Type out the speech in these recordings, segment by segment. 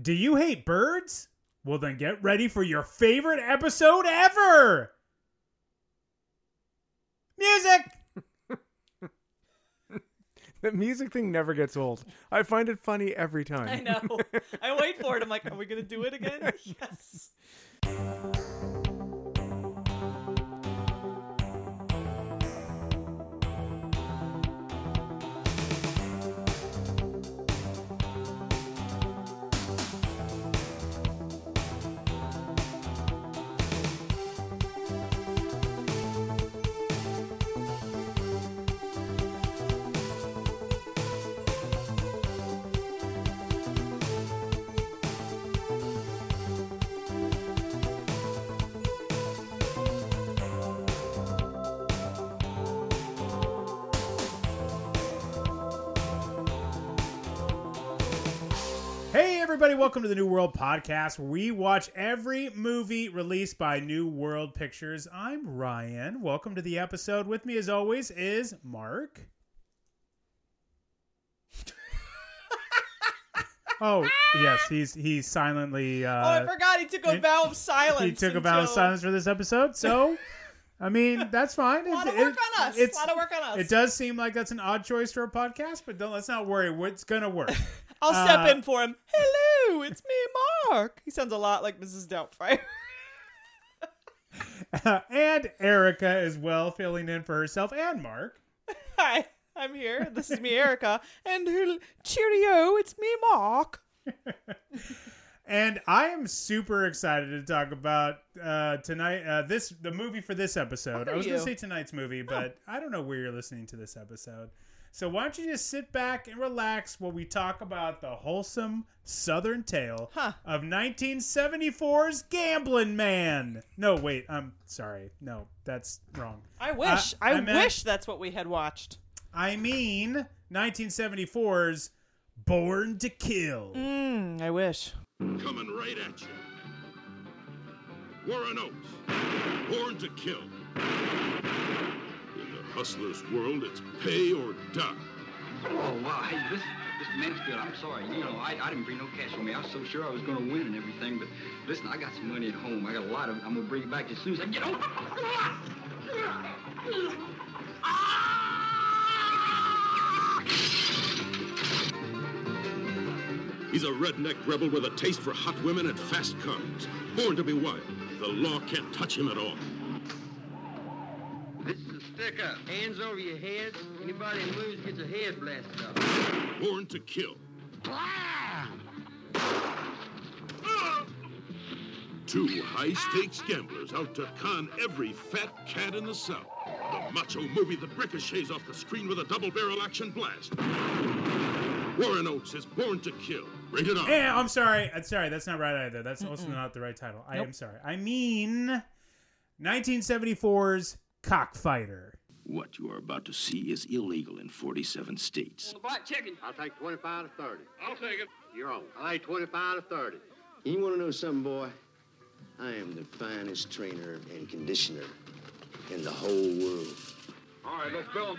Do you hate birds? Well, then get ready for your favorite episode ever. Music. The music thing never gets old. I find it funny every time. I know. I wait for it. I'm like, are we gonna do it again? yes. Everybody, welcome to the New World Podcast, we watch every movie released by New World Pictures. I'm Ryan. Welcome to the episode. With me, as always, is Mark. oh, yes, he's he's silently. Uh, oh, I forgot. He took a vow of silence. he took a vow of silence for this episode. So, I mean, that's fine. A lot of work it- on us. it's- A lot of work on us. It does seem like that's an odd choice for a podcast, but don't let's not worry. It's gonna work. I'll step uh, in for him. Hello, it's me, Mark. He sounds a lot like Mrs. Doubtfire. and Erica as well, filling in for herself and Mark. Hi, I'm here. This is me, Erica. And cheerio, it's me, Mark. And I am super excited to talk about uh, tonight. Uh, this the movie for this episode. I was going to say tonight's movie, but I don't know where you're listening to this episode. So why don't you just sit back and relax while we talk about the wholesome Southern tale Huh. of 1974's Gambling Man. No, wait. I'm sorry. No, that's wrong. I wish. Uh, I, I meant- wish that's what we had watched. I mean 1974's Born to Kill. Mm, I wish. coming right at you. Warren Oates, born to kill. Hustler's world, it's pay or die. Oh, wow. Hey, listen, Mr. Mansfield, I'm sorry. You know, I, I didn't bring no cash with me. I was so sure I was going to win and everything. But listen, I got some money at home. I got a lot of it. I'm going to bring it back as soon as I get home. He's a redneck rebel with a taste for hot women and fast cars. Born to be wild. The law can't touch him at all. This is a stick-up. Hands over your heads. Anybody who moves gets a head blasted off. Born to kill. Two high-stakes gamblers out to con every fat cat in the South. The macho movie that ricochets off the screen with a double-barrel action blast. Warren Oates is born to kill. Rated R. Eh, I'm sorry. I'm sorry. That's not right either. That's also not the right title. I am sorry. I mean 1974's Cockfighter. What you are about to see is illegal in 47 states. Black chicken. I'll take 25 to 30. I'll take it. You're on. I'll take 25 to 30. You want to know something, boy? I am the finest trainer and conditioner in the whole world. All right, let's go.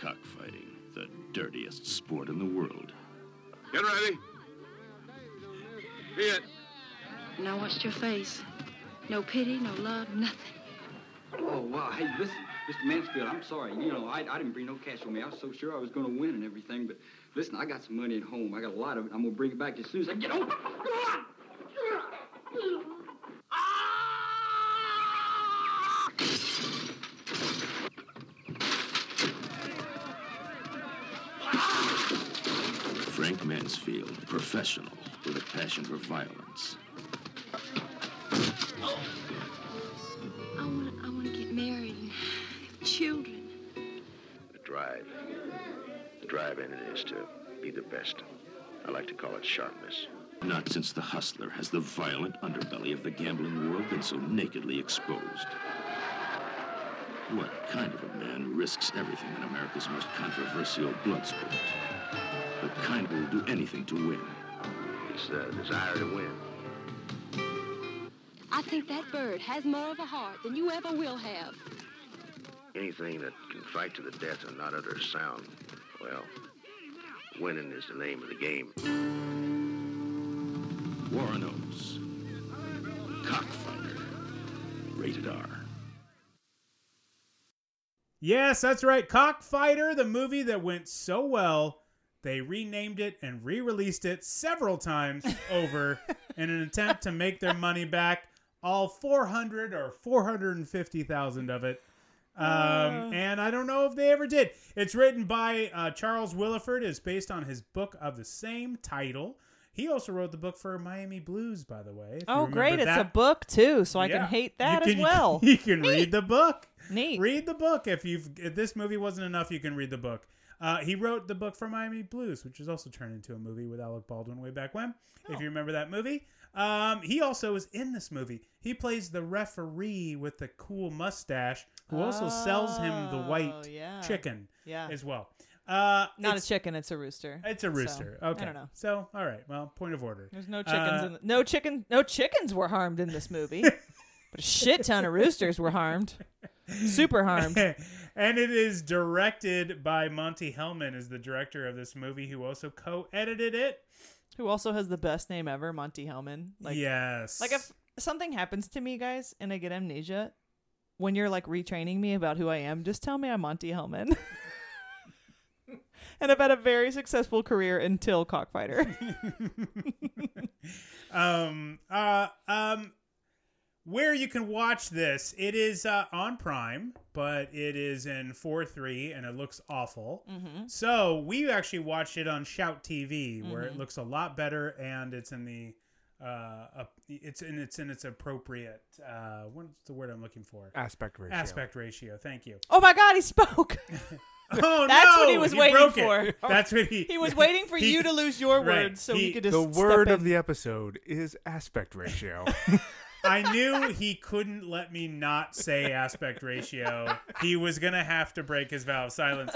Cockfighting, the dirtiest sport in the world. Get ready. Be it. Now watch your face. No pity, no love, nothing. Oh, wow. Hey, listen, Mr. Mansfield, I'm sorry. You know, I, I didn't bring no cash with me. I was so sure I was going to win and everything. But listen, I got some money at home. I got a lot of it. I'm going to bring it back as soon as I get home. Frank Mansfield, professional with a passion for violence. I married and have children. The drive. The drive in it is to be the best. I like to call it sharpness. Not since the hustler has the violent underbelly of the gambling world been so nakedly exposed. What kind of a man risks everything in America's most controversial blood sport? The kind who will do anything to win. It's the desire to win. I think that bird has more of a heart than you ever will have. Anything that can fight to the death and not utter a sound, well, winning is the name of the game. Warren Oates. Cockfighter. Rated R. Yes, that's right. Cockfighter, the movie that went so well, they renamed it and re released it several times over in an attempt to make their money back. All 400 or 450,000 of it. Um, and I don't know if they ever did. It's written by uh, Charles Willeford. It's based on his book of the same title. He also wrote the book for Miami Blues, by the way. Oh, great! It's a book too, so I Yeah. can hate You that can- as well. You can read the book. Neat. Read the book if you've if this movie wasn't enough. You can read the book. Uh, he wrote the book for Miami Blues, which was also turned into a movie with Alec Baldwin way back when. Oh. If you remember that movie, um, he also is in this movie. He plays the referee with the cool mustache, who also sells him the white Oh, yeah. chicken Yeah. as well. Uh, Not a chicken; it's a rooster. It's a So, rooster. okay. I don't know. So, all right. Well, point of order. There's no chickens. Uh, in the, no chicken. No chickens were harmed in this movie, but a shit ton of roosters were harmed. Super harmed. and it is directed by Monte Hellman, is the director of this movie, who also co-edited it. Who also has the best name ever, Monte Hellman. Like, yes. like if something happens to me, guys, and I get amnesia, when you're like retraining me about who I am, just tell me I'm Monte Hellman. and I've had a very successful career until Cockfighter. um uh um where you can watch this it is uh, on prime but it is in 4-3 and it looks awful Mm-hmm. so we actually watched it on shout tv where it looks a lot better and it's in the uh up, it's in it's in its appropriate uh what's the word i'm looking for Aspect ratio. aspect ratio thank you oh my god, he spoke. oh That's no, what he was waiting broke it. for. that's what he He was waiting for he- you to lose your right. words so He- he, could just The step word of in. the episode is aspect ratio. I knew he couldn't let me not say aspect ratio. He was gonna have to break his vow of silence.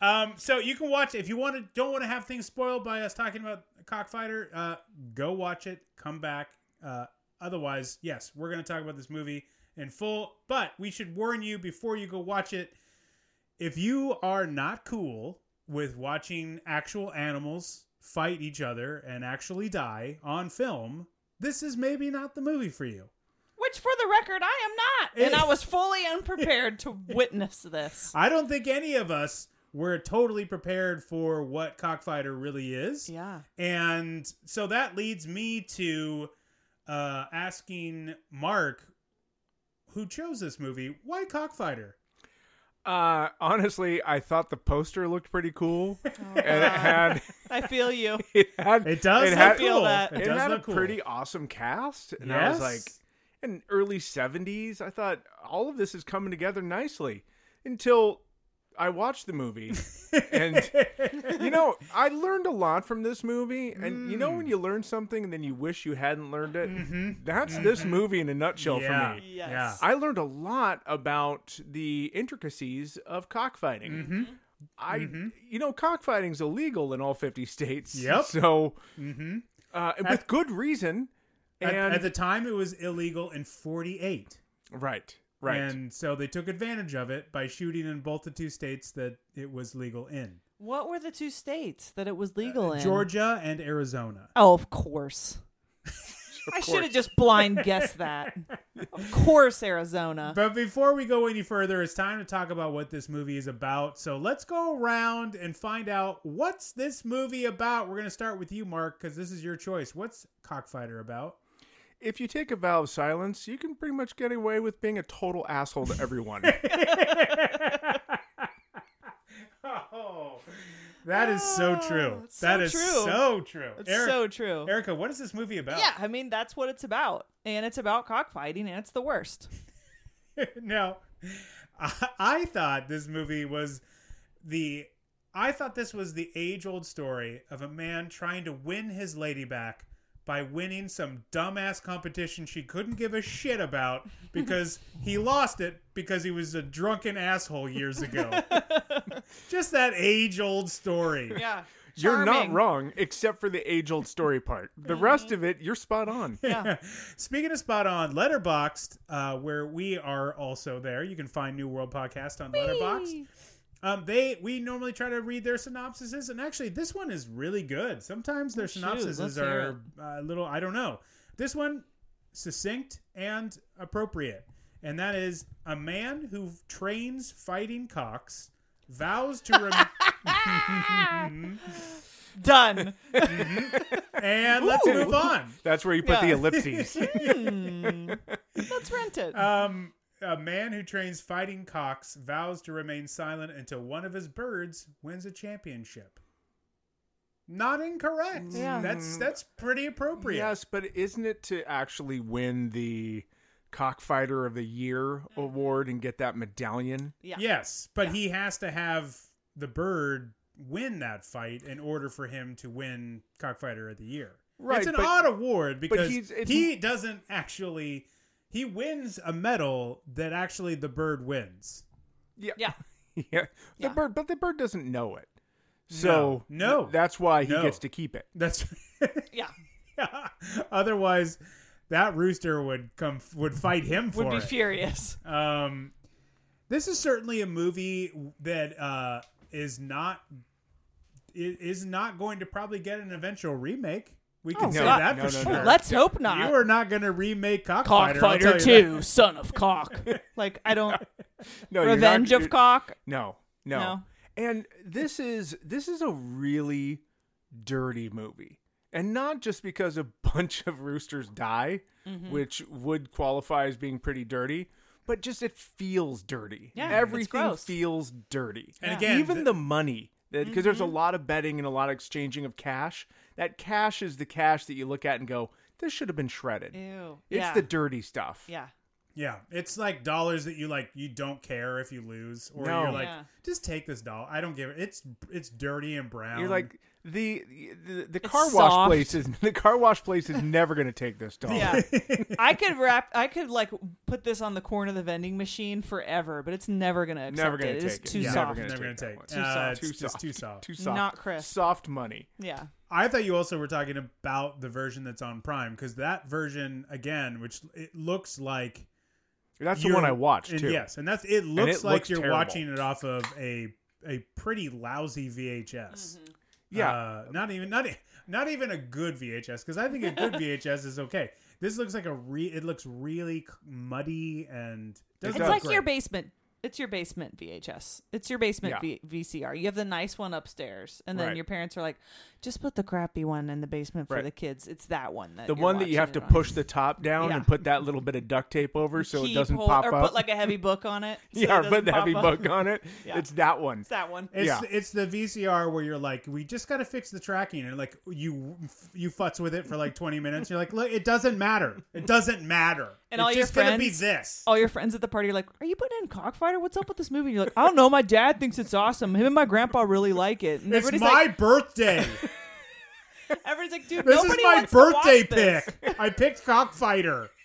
Um, so you can watch if you want to. Don't want to have things spoiled by us talking about Cockfighter. Uh, go watch it. Come back. Uh, otherwise, yes, we're gonna talk about this movie in full. But we should warn you before you go watch it. If you are not cool with watching actual animals fight each other and actually die on film, this is maybe not the movie for you. Which, for the record, I am not, and I was fully unprepared to witness this. I don't think any of us were totally prepared for what Cockfighter really is. Yeah. And so that leads me to uh, asking Mark, who chose this movie, why Cockfighter? Uh, honestly, I thought the poster looked pretty cool, and it had I feel you. it had It does it look had, feel cool. that. It, It, does had a look cool. pretty awesome cast, and I was like, in early '70s, I thought all of this is coming together nicely until I watched the movie, and you know, I learned a lot from this movie. And you know, when you learn something and then you wish you hadn't learned it, that's this movie in a nutshell yeah. for me. Yes. Yeah. I learned a lot about the intricacies of cockfighting. Mm-hmm. I, you know, cockfighting's illegal in all 50 states. Yep. So, Mhm. uh, with good reason. At, And at the time, it was illegal in 48. right, right. And so they took advantage of it by shooting in both the two states that it was legal in What were the two states that it was uh, legal in? Georgia and Arizona. Oh, of course. I should have just blind guessed that. Of course, Arizona. But before we go any further, it's time to talk about what this movie is about. So let's go around and find out what's this movie about. We're going to start with you, Mark, because this is your choice. What's Cockfighter about? If you take a vow of silence, you can pretty much get away with being a total asshole to everyone. Oh, that is so ah, true. it's so That is true. so true. It's Eric- so true. Erica, what is this movie about? Yeah, I mean that's what it's about, and it's about cockfighting, and it's the worst. no, I, I thought this movie was the. I thought this was the age-old story of a man trying to win his lady back by winning some dumbass competition she couldn't give a shit about because he lost it because he was a drunken asshole years ago. Just that age-old story. Yeah, you're not Charming. wrong, except for the age-old story part. The rest of it, you're spot on. Yeah. Speaking of spot on, Letterboxd, uh, where we are also there. You can find New World Podcast on Letterboxd. Um, they we normally try to read their synopsises, and actually, this one is really good. Sometimes their Oh, synopsises are a little I don't know. This one succinct and appropriate, and that is a man who trains fighting cocks vows to rem- Done. and let's move on. That's where you put the ellipses. Hmm. Let's rent it. Um, a man who trains fighting cocks vows to remain silent until one of his birds wins a championship. Not incorrect. Yeah. That's mm. that's pretty appropriate. yes, but isn't it to actually win the cockfighter of the year mm-hmm. award and get that medallion? yeah. Yes, but he has to have the bird win that fight in order for him to win cockfighter of the year. Right, It's an but- odd award because he doesn't actually he wins a medal that actually the bird wins. Yeah. Yeah. yeah. The Yeah. bird but the bird doesn't know it. So No. th- that's why he No. gets to keep it. That's Yeah. Otherwise, that rooster would come would fight him for Would be it. furious. Um, this is certainly a movie that uh, is not is not going to probably get an eventual remake. We can Oh, say God. that No, for no, sure. no. Let's hope not. You are not going to remake Cockfighter. I'll Cockfighter two, son of cock. Like I don't. No, you're not- Revenge of cock. No, no. No. And this is this is a really dirty movie. And not just because a bunch of roosters die, Mm-hmm. which would qualify as being pretty dirty, but just it feels dirty. Yeah, it's Everything gross. feels dirty. And again, even th- the money because there's a Mm-hmm. lot of betting and a lot of exchanging of cash. That cash is the cash that you look at and go, this should have been shredded. Ew. It's yeah. the dirty stuff. Yeah. Yeah, it's like dollars that you like. You don't care if you lose, or No. you're like, Yeah. just take this dollar. I don't give it. It's it's dirty and brown. You're like the the, the It's car wash soft. place is the car wash place is never going to take this dollar. Yeah. I could wrap. I could like put this on the corner of the vending machine forever, but it's never gonna accept Never going it. to It's take it. too Yeah, soft. Never Never going gonna take. take. Uh, soft. Too just soft. too soft. Too soft. Not crisp. Soft money. Yeah. I thought you also were talking about the version that's on Prime because that version again, which it looks like That's the you're- one I watched and too. Yes, and that's it looks it like looks you're terrible. watching it off of a a pretty lousy VHS. Yeah. Uh, not even not not even a good VHS because I think a good VHS is okay. This looks like a re. It looks really muddy and doesn't It's does. look like your basement. It's your basement VHS. It's your basement Yeah. v- VCR. You have the nice one upstairs, and then Right. your parents are like, "Just put the crappy one in the basement for Right. the kids." It's that one. That The you're one that you have to on. push the top down Yeah. and put that little bit of duct tape over so it doesn't hold- pop or up. Or put like a heavy book on it. so yeah, it put the heavy up. book on it. Yeah. It's that one. It's that one. It's Yeah. it's the VCR where you're like, we just got to fix the tracking, and like you you futz with it for like 20 minutes. You're like, look, it doesn't matter. It doesn't matter. And it's all your just gonna be friends- this. All your friends at the party are like, "Are you putting in Cockfighter? What's up with this movie?" And You're like, "I don't know. My dad thinks it's awesome. Him and my grandpa really like it." And It's my like, birthday. "Everybody's like, dude, This is my wants to birthday this." pick. I picked Cockfighter.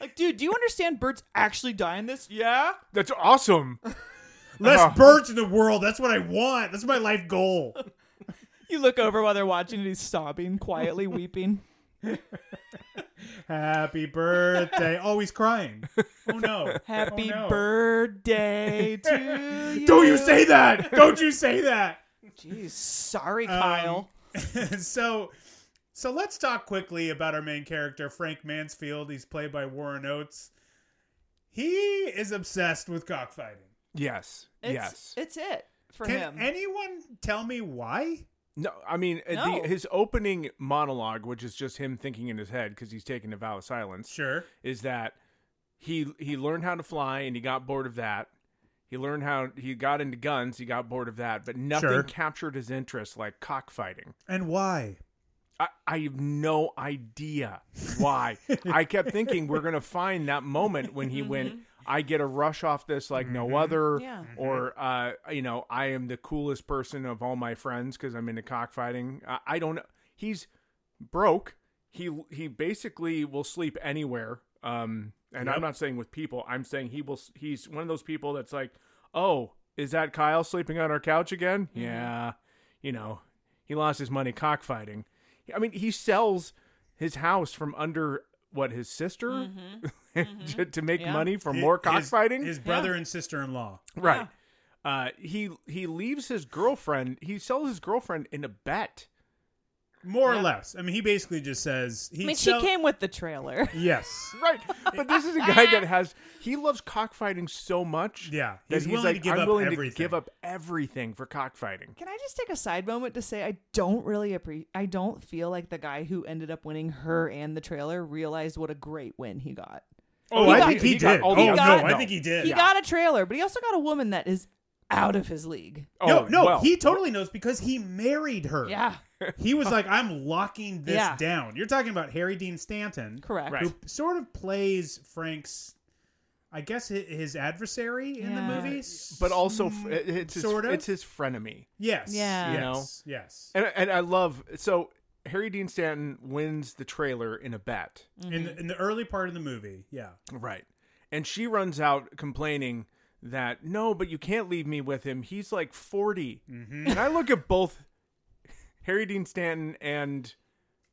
Like, dude, do you understand birds actually die in this? Yeah. That's awesome. Less Uh-huh. birds in the world. That's what I want. That's my life goal. You look over while they're watching, and he's sobbing, quietly weeping. Happy birthday. Oh, he's crying. Oh no. Happy Oh, no. birthday to you. Don't you say that. Don't you say that. Jeez, sorry, Um, Kyle. so so let's talk quickly about our main character frank mansfield he's played by warren oates he is obsessed with cockfighting Yes. It's, yes. it's it for can him. anyone tell me why No, I mean uh, No. The, his opening monologue, which is just him thinking in his head because he's taking a vow of silence, sure is that he he learned how to fly and he got bored of that. He learned how he got into guns. He got bored of that, but nothing Sure. captured his interest like cockfighting. and why I, I have no idea why. I kept thinking we're gonna find that moment when he went. I get a rush off this like no other, Yeah. or uh, you know, I am the coolest person of all my friends because I'm into cockfighting. I, I don't know. He's broke. He he basically will sleep anywhere. Um, and Yep. I'm not saying with people. I'm saying he will. He's one of those people that's like, oh, is that Kyle sleeping on our couch again? Yeah, you know, he lost his money cockfighting. I mean, he sells his house from under what his sister to, to make Yeah. money for Hi- more his- cockfighting. his, brother and sister-in-law right. Uh, he he leaves his girlfriend. He sells his girlfriend in a bet. More or less. I mean, he basically just says he. I mean, sell- she came with the trailer. Yes. Right, but this is a guy that has he loves cockfighting so much. Yeah, that he's willing to give I'm up willing everything." to give up everything for cockfighting. Can I just take a side moment to say I don't really appreciate. I don't feel like the guy who ended up winning her and the trailer realized what a great win he got. Oh, He I got- think he, he did. all Oh the no, other- I think he did. He got a trailer, but he also got a woman that is out of his league. no, Oh, no, well. he totally knows because he married her. Yeah, He was like, I'm locking this Yeah. down. You're talking about Harry Dean Stanton, correct. Right. who sort of plays Frank's, I guess, hi- his adversary in the Yeah. movie. But also, f- it's his, sort of. it's his frenemy. yes, Yeah. You know? yes, yes. And, and I love so Harry Dean Stanton wins the trailer in a bet. In the, in the early part of the movie, yeah. Right. And she runs out complaining that no, but you can't leave me with him. He's like 40. Mm-hmm. And I look at both Harry Dean Stanton and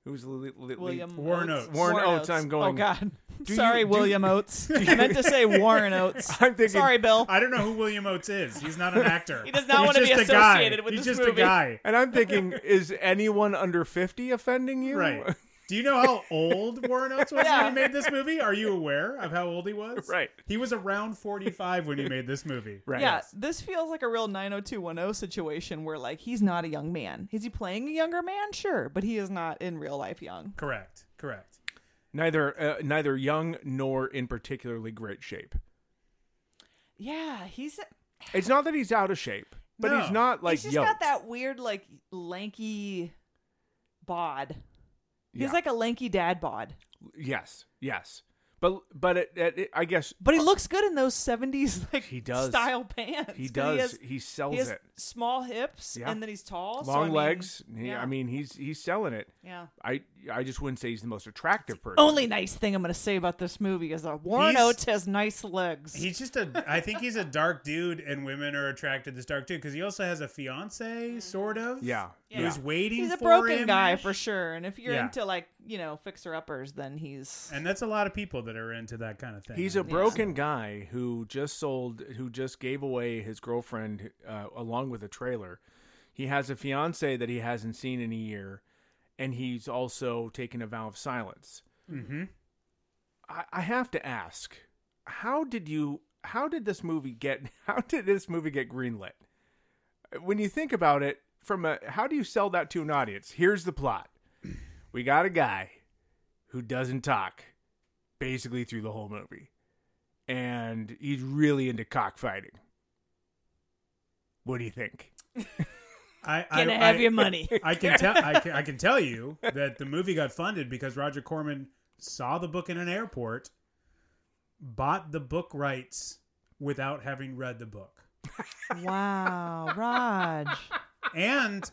who's li- li- li- William Warren Oates. Oates. Warren Oates, I'm going, Oh God, do sorry, you- do- William Oates. I meant to say Warren Oates. I'm thinking Sorry, Bill. I don't know who William Oates is. He's not an actor. He does not He's want to be just a guy. associated with He's this just movie. a guy. and I'm thinking is anyone under 50 offending you? Right. Do you know how old Warren Oates was Yeah. when he made this movie? Are you aware of how old he was? Right. He was around 45 when he made this movie. Right. Yeah, this feels like a real 90210 situation where like he's not a young man. Is he playing a younger man? Sure, but he is not in real life young. Correct. Correct. Neither uh, neither young nor in particularly great shape. Yeah, he's It's not that he's out of shape, but No. he's not like he's just yoked. got that weird like lanky bod. He's Yeah. like a lanky dad bod. Yes, yes. But but it, it, it- I guess But he uh, looks good in those 70s like He does. style pants. He does. has, He, sells he has it. small hips Yeah. and then he's tall. so, Long I mean, legs. He- yeah. I mean, he's he's selling it. yeah. I I just wouldn't say he's the most attractive person. Only nice thing I'm going to say about this movie is that Warren He's- Oates has nice legs. He's just a. I think he's a dark dude, and women are attracted to this dark dude because he also has a fiance, mm-hmm. sort of. Yeah. Who's waiting He's a for broken him. guy for sure. And if you're Yeah. into like, you know, fixer uppers, then he's And that's a lot of people that are into that kind of thing. He's a broken guy who just sold, who just gave away his girlfriend uh, along with a trailer. He has a fiance that he hasn't seen in a year, and he's also taken a vow of silence. Mm-hmm. I, I have to ask, how did you? How did this movie get? How did this movie get greenlit? When you think about it, from a how do you sell that to an audience? Here's the plot: we got a guy who doesn't talk basically through the whole movie, and he's really into cockfighting. What do you think? I, gonna I, have I- your money. I can tell. I can, I can tell you that the movie got funded because Roger Corman saw the book in an airport, bought the book rights without having read the book, wow, Raj. and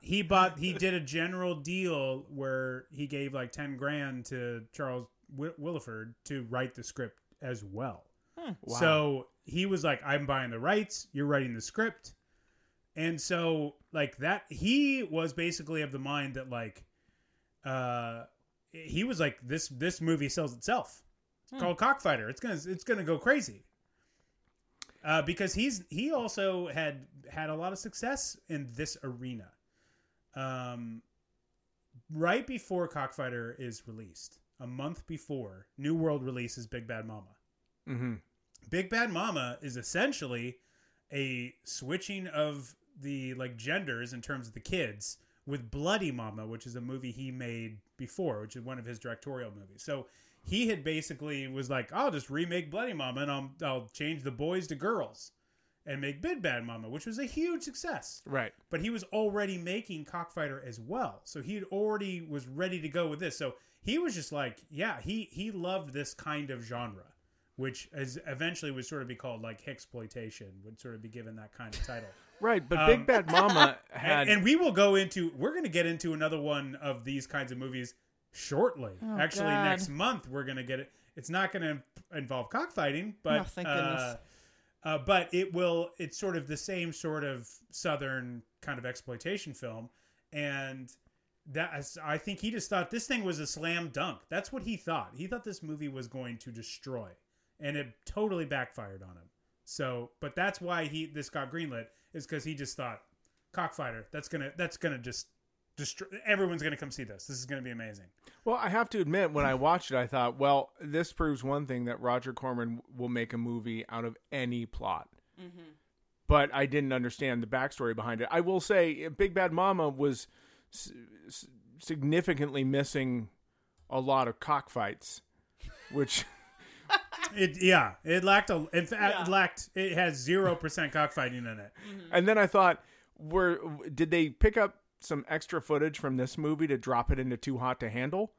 he bought. He did a general deal where he gave like ten grand to Charles Wi- Willeford to write the script as well. Wow. So he was like, "I'm buying the rights. You're writing the script." And so, like that, he was basically of the mind that like, uh, he was like, "This this movie sells itself. It's called Cockfighter. It's gonna it's gonna go crazy." Uh, because he's he also had had a lot of success in this arena. Um, right before Cockfighter is released, a month before New World releases Big Bad Mama. mm-hmm. Big Bad Mama is essentially a switching of the like genders in terms of the kids with Bloody Mama, which is a movie he made before, which is one of his directorial movies. So he had basically was like, I'll just remake Bloody Mama and I'll I'll change the boys to girls and make Big Bad Mama, which was a huge success. Right. But he was already making Cockfighter as well. So he had already was ready to go with this. So he was just like, yeah, he he loved this kind of genre, which is eventually would sort of be called like exploitation, would sort of be given that kind of title. Right. But Um, Big Bad Mama had. and, and we will go into we're going to get into another one of these kinds of movies shortly. Oh, Actually, God. next month we're to get it. It's not to involve cockfighting, but Oh, uh, uh, but it will. It's sort of the same sort of southern kind of exploitation film, and that I think he just thought this thing was a slam dunk. That's what he thought. He thought this movie was going to destroy, and it totally backfired on him. So, but that's why he this got greenlit is because he just thought cockfighter. That's gonna that's gonna just destroy. Everyone's gonna come see this. This is gonna be amazing. Well, I have to admit, when I watched it, I thought, well, this proves one thing that Roger Corman will make a movie out of any plot. Mm-hmm. But I didn't understand the backstory behind it. I will say, Big Bad Mama was s- s- significantly missing a lot of cockfights, which It yeah, it lacked a. In fact, Yeah. it lacked. It has zero percent cockfighting in it. Mm-hmm. And then I thought, were did they pick up some extra footage from this movie to drop it into Too Hot to Handle?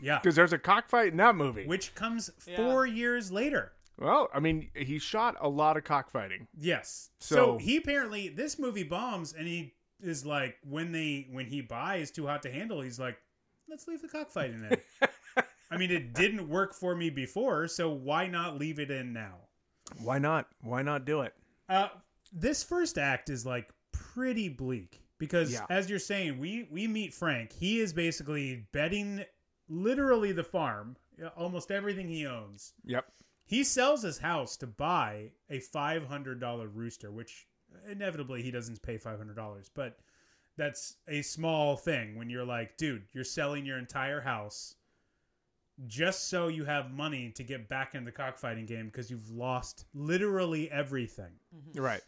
Yeah, Because there's a cockfight in that movie. which comes Yeah. four years later. well, I mean, he shot a lot of cockfighting. Yes. So, So- he apparently this movie bombs, and he is like when they when he buys Too Hot to Handle, he's like, let's leave the cockfight in. There. I mean, it didn't work for me before, so why not leave it in now? Why not? Why not do it? Uh, this first act is like pretty bleak because, Yeah. as you're saying, we we meet Frank. He is basically betting literally the farm, uh, almost everything he owns. Yep. He sells his house to buy a five hundred dollar rooster, which inevitably he doesn't pay five hundred dollars, but that's a small thing when you're like, dude, you're selling your entire house just so you have money to get back in the cockfighting game because you've lost literally everything. Right.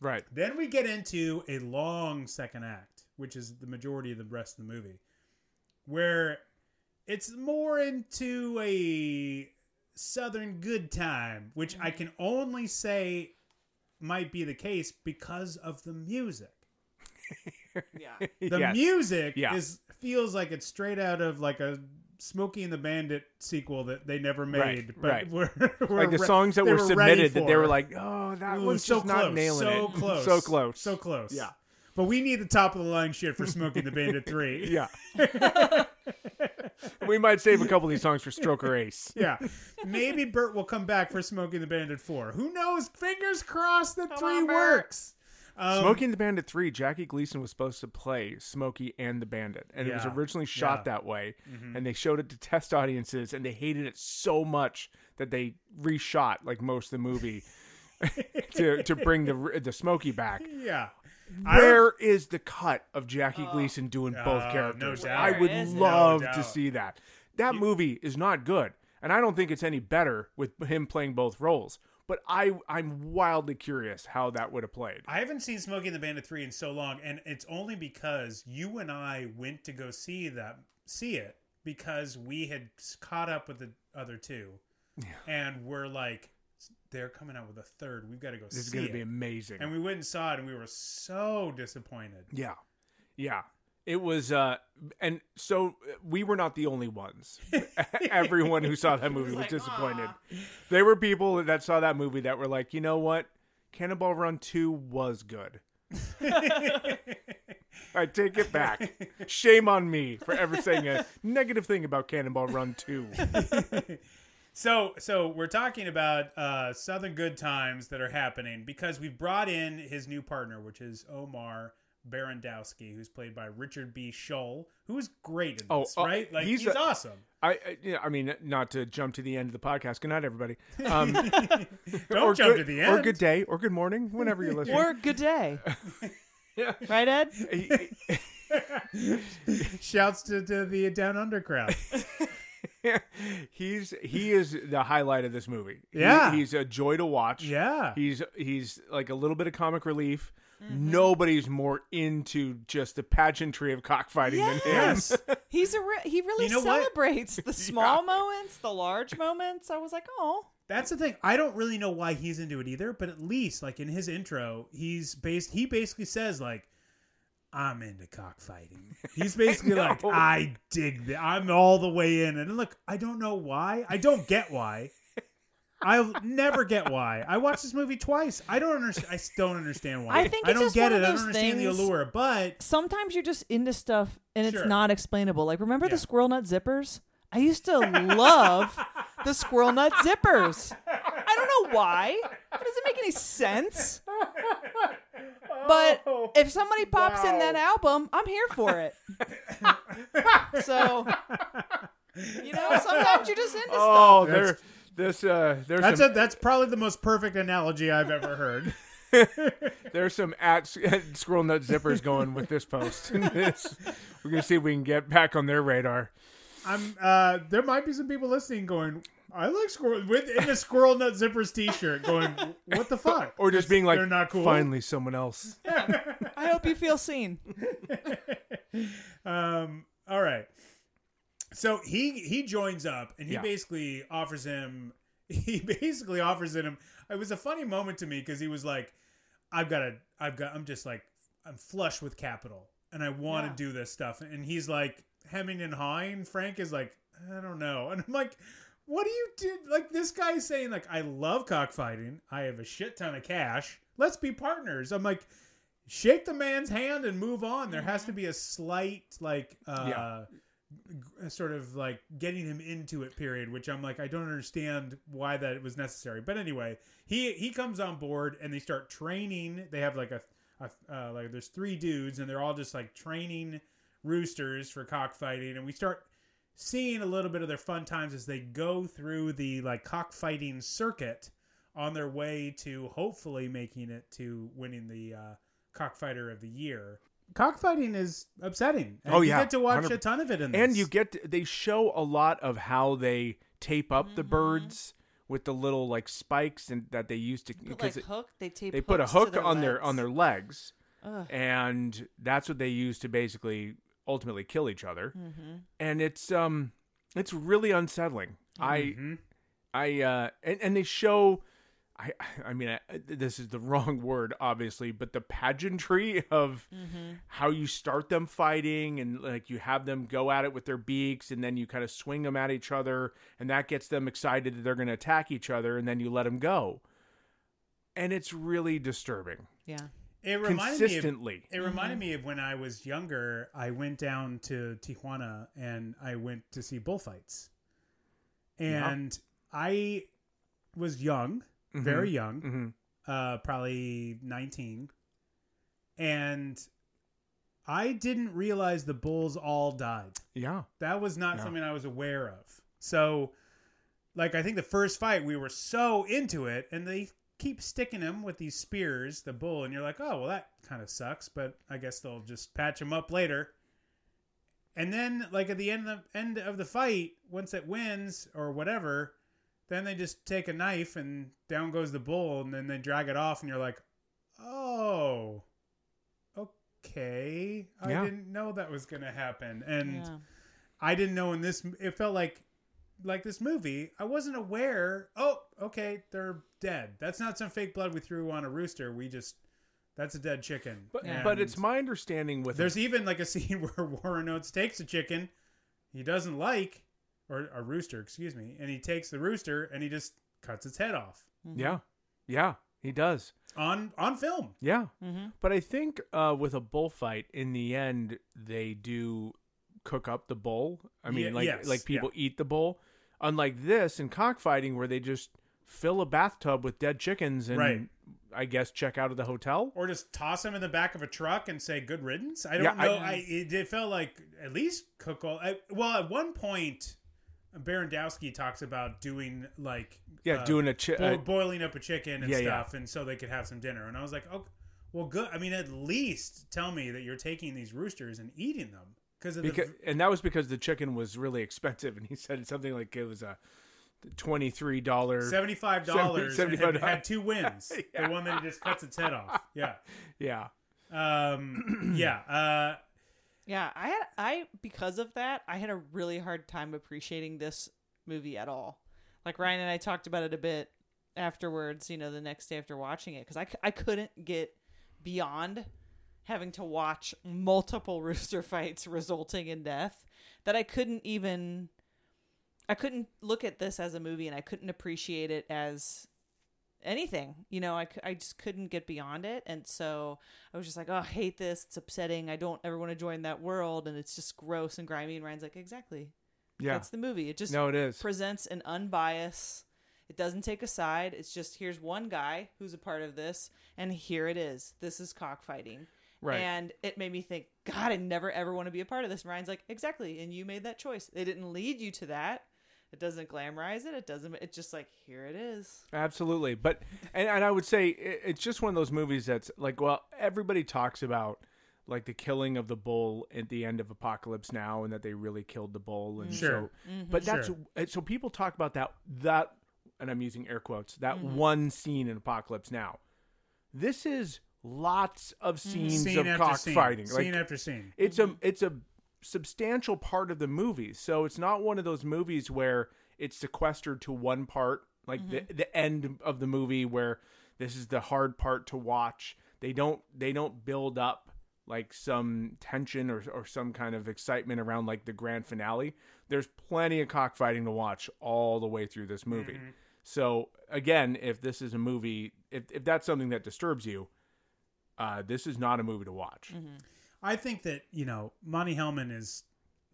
Right. Then we get into a long second act, which is the majority of the rest of the movie, where it's more into a southern good time, which I can only say might be the case because of the music. Yeah. The Yes. music Yeah. is feels like it's straight out of like a Smokey and the Bandit sequel that they never made, Right, but right. were, were like the re- songs that they were submitted that they were like, oh, that Ooh, one's so just close, not nailing so it. close, So close. so close. Yeah. But we need the top of the line shit for Smokey and the Bandit three. Yeah. we might save a couple of these songs for Stroker Ace. yeah. Maybe Bert will come back for Smokey and the Bandit four. Who knows? Fingers crossed that three on, Bert. works. Um, Smokey and the Bandit 3, Jackie Gleason was supposed to play Smokey and the Bandit. And it was originally shot Yeah. that way. And they showed it to test audiences, and they hated it so much that they reshot like most of the movie to, to bring the, the Smokey back. Yeah. I Where is the cut of Jackie Gleason doing both Oh, no characters? I would Where is it? love No to see that. That movie is not good, and I don't think it's any better with him playing both roles. But I, I'm wildly curious how that would have played. I haven't seen Smokey and the Bandit 3 in so long, and it's only because you and I went to go see that see it because we had caught up with the other two. And we're like, they're coming out with a third. We've got to go This see is going to be amazing. and we went and saw it, and we were so disappointed. yeah, yeah. It was, uh, and so uh, we were not the only ones. Everyone who saw that movie was like, disappointed. There were people that saw that movie that were like, you know what, Cannonball Run Two was good. I take it back. Shame on me for ever saying a negative thing about Cannonball Run 2. So, so we're talking about uh, Southern good times that are happening because we've brought in his new partner, which is Omar Barandowski, who's played by Richard B. Shull, who's great in Oh, this, uh, right? Like he's, he's a- awesome. I, I, yeah, I mean, not to jump to the end of the podcast. Good night, everybody. Um, Don't or jump good, to the end. Or good day, or good morning, whenever you're listening. Or good day. Right, Ed? Shouts to, to the Down Under crowd. he's he is the highlight of this movie. He- Yeah. he's a joy to watch. Yeah. he's he's like a little bit of comic relief. Mm-hmm. Nobody's more into just the pageantry of cockfighting than him. Yes. He's a re- he really You know what? celebrates the small moments, the large moments. I was like, oh, That's the thing. I don't really know why he's into it either, but at least like in his intro, he's based he basically says like I'm into cockfighting. He's basically like. I dig that. I'm all the way in. And look, I don't know why. I don't get why. I'll never get why. I watched this movie twice. I don't understand. I don't understand why. I think I don't just get one it. of I don't those understand the allure. But sometimes you're just into stuff and it's Sure. not explainable. Like, remember Yeah. the squirrel nut zippers? I used to love the squirrel nut zippers. I don't know why. It doesn't make any sense. But oh, if somebody pops in that album, I'm here for it. so, you know, sometimes you're just into Oh, stuff. There This uh, there's That's some, a, that's probably the most perfect analogy I've ever heard. there's some at, at Squirrel Nut Zippers going with this post. This- we're gonna see if we can get back on their radar. I'm uh there might be some people listening going, I like squirrel with in a squirrel nut zippers t-shirt going, what the fuck? Or just being like, They're not cool. finally someone else. I hope you feel seen. Um all right. So he he joins up and he Yeah. basically offers him he basically offers it him it was a funny moment to me because he was like, I've got a I've got I'm just like I'm flush with capital and I want to Yeah. do this stuff. And he's like hemming and hawing. Frank is like, I don't know. And I'm like, what do you do? Like this guy's saying, like, I love cockfighting. I have a shit ton of cash. Let's be partners. I'm like, shake the man's hand and move on. There has to be a slight like uh Yeah. Sort of like getting him into it period which i'm like i don't understand why that was necessary. But anyway he he comes on board and they start training. They have like a, a uh, like there's three dudes and they're all just like training roosters for cockfighting. And we start seeing a little bit of their fun times as they go through the like cockfighting circuit on their way to hopefully making it to winning the uh, cockfighter of the year cockfighting is upsetting and Oh, you yeah, get to watch 100 a ton of it in this And you get they show a lot of how they tape up the Mm-hmm. birds with the little like spikes and that they used to Put because like it- hook. They tape. they put a hook their on their legs. on their legs Ugh. and that's what they use to basically ultimately kill each other Mm-hmm. and it's um it's really unsettling i Mhm. i uh and, and they show i i mean I, this is the wrong word obviously but the pageantry of Mm-hmm. how you start them fighting and like you have them go at it with their beaks and then you kind of swing them at each other and that gets them excited that they're going to attack each other and then you let them go and it's really disturbing Yeah. It Yeah. reminded me of, consistently it reminded me of when I was younger. I went down to Tijuana and I went to see bullfights, Yeah. and I was young, Mm-hmm. very young, hmm uh, probably nineteen, and I didn't realize the bulls all died. yeah That was not Yeah. something I was aware of. So, like, I think the first fight we were so into it, and they keep sticking him with these spears, the bull, and you're like, oh well, that kind of sucks, but I guess they'll just patch him up later. And then, like at the end of the end of the fight, once it wins or whatever, then they just take a knife and down goes the bull, and then they drag it off, and you're like, oh, okay, I Yeah. didn't know that was gonna happen, and. Yeah. I didn't know in this. It felt like like this movie. I wasn't aware. Oh, okay, they're dead. That's not some fake blood we threw on a rooster. We just that's a dead chicken. but And but it's my understanding with there's even like a scene where Warren Oates takes a chicken he doesn't like, or a rooster, excuse me, and he takes the rooster and he just cuts its head off yeah yeah he does on on film. Yeah. Mhm. But I think uh, with a bullfight, in the end, they do cook up the bull. I mean, Ye- like yes, like people yeah. eat the bull. Unlike this in cockfighting, where they just fill a bathtub with dead chickens and Right. I guess check out of the hotel. Or just toss them in the back of a truck and say "good riddance." I don't Yeah, I- know. I, it, it felt like at least cook all. I, well, at one point, Barandowski talks about doing like Yeah, uh, doing a chi- bo- uh, boiling up a chicken and Yeah, yeah. stuff, and so they could have some dinner. And I was like, oh, well, good. I mean, at least tell me that you're taking these roosters and eating them because of because the. and that was because the chicken was really expensive, and he said something like it was a twenty three dollar. Seventy-five dollars. $75. had two wins. Yeah. The one that he just cuts its head off. Yeah. Yeah, Um. yeah. Uh. Yeah, I had I because of that, I had a really hard time appreciating this movie at all. Like Ryan and I talked about it a bit afterwards, you know, the next day after watching it cuz I I couldn't get beyond having to watch multiple rooster fights resulting in death that I couldn't even I couldn't look at this as a movie and I couldn't appreciate it as anything. You know, I, I just couldn't get beyond it. And so I was just like, oh, I hate this. It's upsetting. I don't ever want to join that world. And it's just gross and grimy. And Ryan's like, exactly. yeah. That's the movie. It just No, it is. presents an unbiased. It doesn't take a side. It's just here's one guy who's a part of this, and here it is. This is cockfighting. Right. And it made me think, God, I never ever want to be a part of this. And Ryan's like, exactly. And you made that choice. They didn't lead you to that, It doesn't glamorize it. It doesn't. It's just like here it is. Absolutely, but and, and I would say it, it's just one of those movies that's like, well, everybody talks about like the killing of the bull at the end of Apocalypse Now, and that they really killed the bull, and mm-hmm. Sure. so, but that's Sure. so people talk about that that, and I'm using air quotes that mm-hmm. one scene in Apocalypse Now. This is lots of scenes Scene of after cockfighting, scene, like scene after scene. it's a it's a substantial part of the movie. So it's not one of those movies where it's sequestered to one part, like the mm-hmm. the end of the movie where this is the hard part to watch. They don't they don't build up like some tension or or some kind of excitement around like the grand finale. There's plenty of cockfighting to watch all the way through this movie. Mm-hmm. So again, if this is a movie, if if that's something that disturbs you, uh, this is not a movie to watch. Mm-hmm. I think that you know Monte Hellman is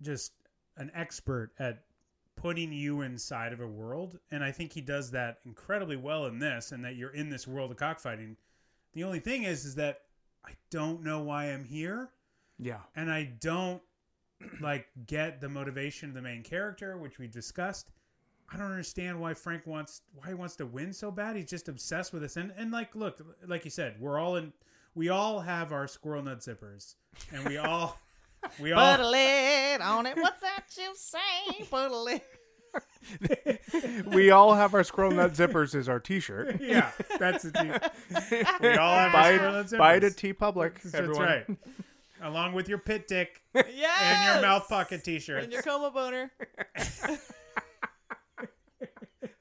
just an expert at putting you inside of a world, and I think he does that incredibly well in this. And that you're in this world of cockfighting. The only thing is, is that I don't know why I'm here, Yeah. and I don't like get the motivation of the main character, which we discussed. I don't understand why Frank wants why he wants to win so bad. He's just obsessed with this, and and like look, like you said, we're all in. We all have our squirrel nut zippers, and we all we all Put a lid on it. What's that you say? Put a lid. we all have our squirrel nut zippers as our T-shirt. yeah, that's a T. We all have buy our squirrel it, nut buy it at TeePublic. That's everyone. right. Along with your pit dick Yes. and your mouth pocket T-shirt And your coma boner.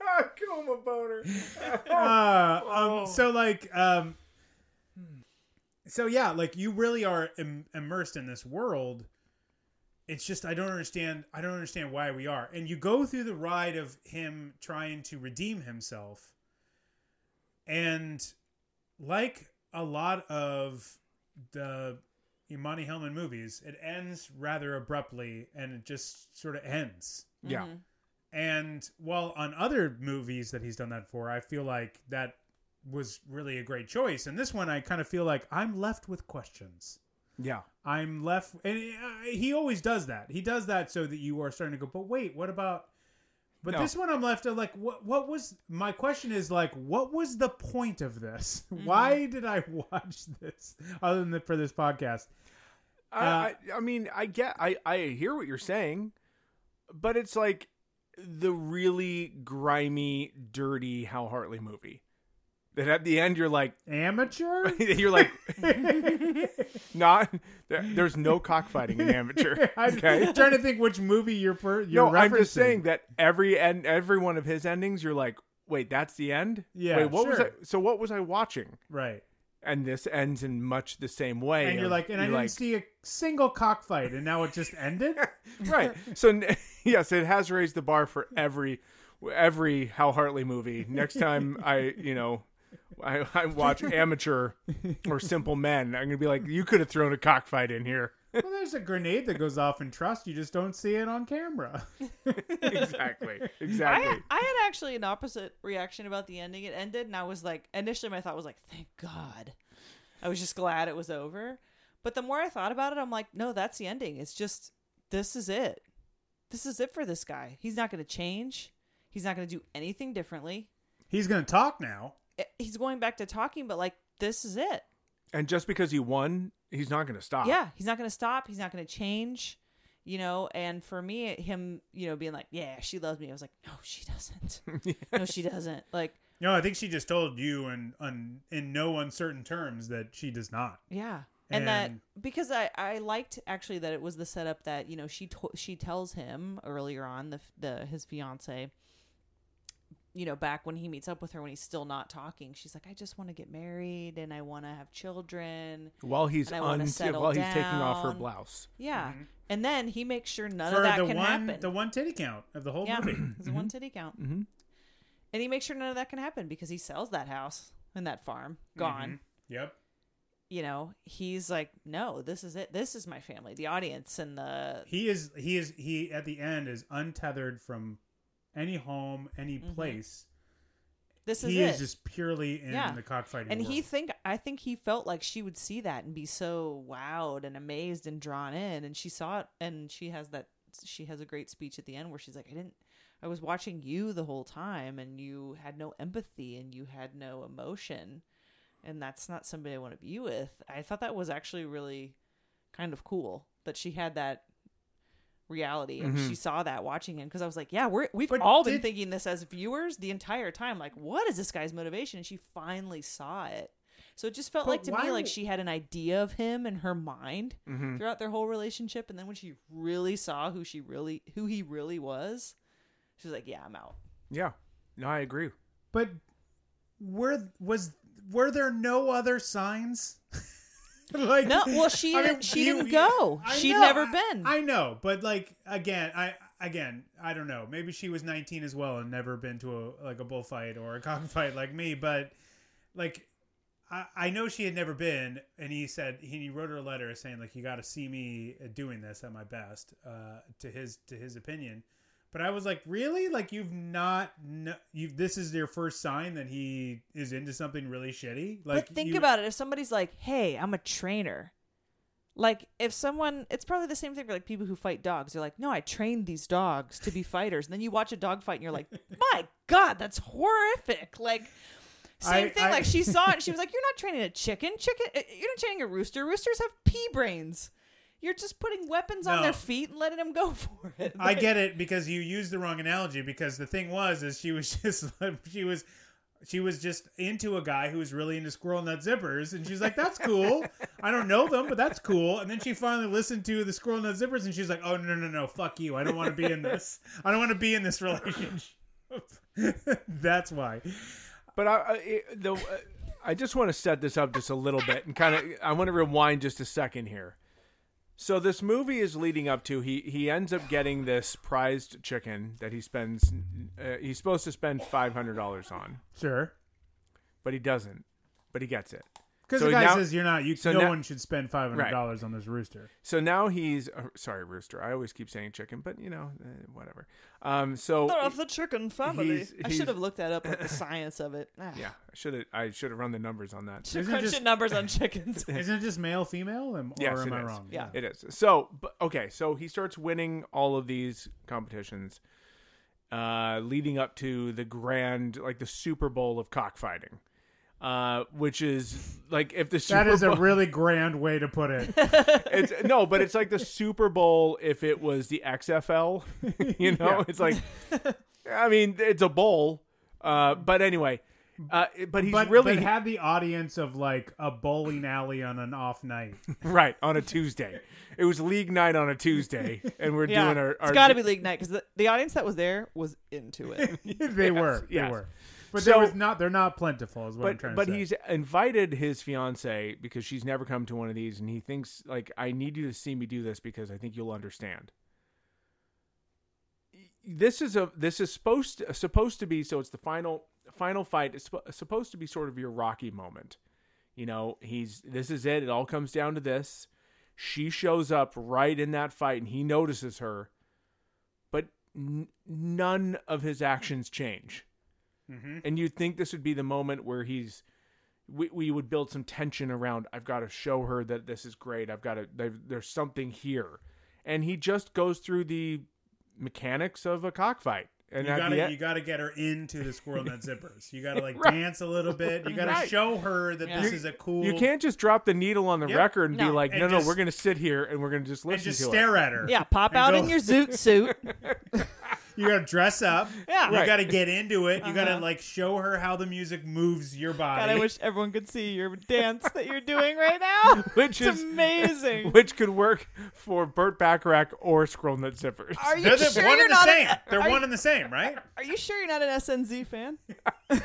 Ah, coma boner. uh, Oh. um, so like um so yeah like you really are Im- immersed in this world it's just i don't understand i don't understand why we are and you go through the ride of him trying to redeem himself and like a lot of the Monte Hellman movies, it ends rather abruptly and it just sort of ends. Yeah. Mm-hmm. And while on other movies that he's done that for, I feel like that was really a great choice. And this one, I kind of feel like I'm left with questions. Yeah. I'm left, and uh, he always does that. He does that so that you are starting to go, but wait, what about? But No. this one, I'm left of like, what? What was my question? Is like, what was the point of this? Why did I watch this other than the, for this podcast? I, Uh, I, I mean, I get, I, I hear what you're saying, but it's like the really grimy, dirty Hal Hartley movie. That at the end you're like, Amateur? you're like, not. There, there's no cockfighting in amateur. I'm Okay. trying to think which movie you're per, you're no, I'm just saying that every end, every one of his endings, you're like, wait, that's the end. Yeah, Wait, what was. I? So what was I watching? right. And this ends in much the same way. And you're like, and I you're didn't like, see a single cockfight, and now it just ended. right. So yes, it has raised the bar for every every Hal Hartley movie. Next time I, you know, I, I watch Amateur or Simple Men, I'm gonna be like, you could have thrown a cockfight in here. well, there's a grenade that goes off in Trust. You just don't see it on camera. exactly. I, Exactly. I had actually an opposite reaction about the ending. It ended, and I was like, initially my thought was like, thank God. I was just glad it was over. But the more I thought about it, I'm like, no, that's the ending. It's just, this is it. This is it for this guy. He's not going to change. He's not going to do anything differently. He's gonna talk now. I- He's going back to talking, but like, this is it. and just because he won, he's not gonna stop. Yeah, he's not going to stop. He's not going to change. You know, and for me, him, you know, being like, "Yeah, she loves me," I was like, "No, she doesn't. No, she doesn't." Like, No, I think she just told you in un, in no uncertain terms that she does not. Yeah. And, that because I, I liked actually that it was the setup that you know she to- she tells him earlier on the the his fiance you know back when he meets up with her when he's still not talking she's like I just want to get married and I want to have children While he's And I wanna un- settle while he's taking off her blouse. yeah. Mm-hmm. And then he makes sure none For of that the can one happen. the one titty count of the whole yeah. movie. it's a one mm-hmm. titty count. Mhm. and he makes sure none of that can happen because he sells that house and that farm. Gone. Mm-hmm. Yep. you know he's like no this is it. This is my family the audience and the He is he is he at the end is untethered from any home, any mm-hmm. place. this is He it is just purely in Yeah. the cockfighting. and he think i think he felt like she would see that and be so wowed and amazed and drawn in and she saw it and she has that she has a great speech at the end where she's like, I didn't. I was watching you the whole time, and you had no empathy, and you had no emotion, and that's not somebody I want to be with. I thought that was actually really kind of cool that she had that reality and Mm-hmm. she saw that watching him because I was like, yeah, we're we've But all been thinking this as viewers the entire time. Like, what is this guy's motivation? And she finally saw it. So it just felt But like to why me like she had an idea of him in her mind Mm-hmm. throughout their whole relationship, and then when she really saw who she really who he really was, she was like, yeah, I'm out. Yeah. No, I agree. But were was were there no other signs? like No, well, she I didn't- mean, she you- didn't go. I She'd know, never I- been. I know, but like again, I again, I don't know. Maybe she was 19 as well and never been to a like a bullfight or a cockfight like me, but like I, I know she had never been, and he said he wrote her a letter saying like you got to see me doing this at my best, uh, to his to his opinion. But I was like, really? Like you've not, kn- you this is your first sign that he is into something really shitty. Like but think you- about it. If somebody's like, "Hey, I'm a trainer," like if someone, it's probably the same thing for like people who fight dogs. They're like, "No, I trained these dogs to be fighters," and then you watch a dog fight, and you're like, "My God, that's horrific!" Like. Same I- thing. I- like she saw it, and she was like, "You're not training a chicken. Chicken. uh, You're not training a rooster. Roosters have pea brains. You're just putting weapons on their feet and letting them go for it." I get it because you used the wrong analogy because the thing was is she was just she was she was just into a guy who was really into squirrel nut zippers and she's like that's cool. I don't know them but that's cool. And then she finally listened to the squirrel nut zippers and she's like oh no no no fuck you. I don't want to be in this. I don't want to be in this relationship. That's why. But I, I, it- the, uh, I just want to set this up just a little bit and kind of I want to rewind just a second here. So this movie is leading up to he he ends up getting this prized chicken that he spends uh, he's supposed to spend five hundred dollars on, sure but he doesn't. But he gets it. Because So the guy now- says you're not you so no now- one should spend five hundred dollars on this rooster So now he's uh, sorry rooster. I always keep saying chicken, but you know uh, whatever. Um, so They're of the chicken family. he's- I should have looked that up, like the science of it. Ah. yeah, I should have I should have run the numbers on that. Should Isn't crunch just- numbers on chickens. isn't it just male female am- or Yes, am I is. wrong Yeah. It is. So, but, okay, so he starts winning all of these competitions, uh, leading up to the grand, like the Super Bowl of cockfighting, uh, which is like if the Super that is a really grand way to put it it's no, but it's like the Super Bowl if it was the XFL, you know, Yeah. it's like, I mean, it's a bowl, uh, but anyway, uh, but he's but really but had the audience of like a bowling alley on an off night. right on a Tuesday. It was league night on a Tuesday, and we're Yeah, doing our. It's got to be league night because the, the audience that was there was into it. they were, they were, but So- there was not. They're not plentiful, is what I'm but trying but to say. But he's invited his fiance because she's never come to one of these, and he thinks like I need you to see me do this because I think you'll understand. This is a this is supposed to, supposed to be so it's the final final fight. It's supposed to be sort of your Rocky moment. You know, he's this is it. It all comes down to this. She shows up right in that fight, and he notices her, but n- none of his actions change Mm-hmm. and you'd think this would be the moment where he's we, we would build some tension around i've got to show her that this is great i've got to there, there's something here and he just goes through the mechanics of a cockfight and you gotta the end, you gotta get her into the squirrel nut zippers. You gotta like Right. dance a little bit. You gotta Right. show her that this Yeah. is a cool. you can't just drop the needle on the Yep. record and be No. like And no no we're gonna sit here and we're gonna just listen. and listen just to stare it at her. yeah, pop out go- in your zoot suit. You gotta dress up. Yeah. You Right. gotta get into it. You gotta Uh-huh. like show her how the music moves your body. God, I wish everyone could see your dance that you're doing right now. which it's is amazing. which could work for Burt Bacharach or Squirrel Nut Zippers. Are you They're the sure one you're and the not same. An, They're are, one and the same, right? Are you sure you're not an SNZ fan? Are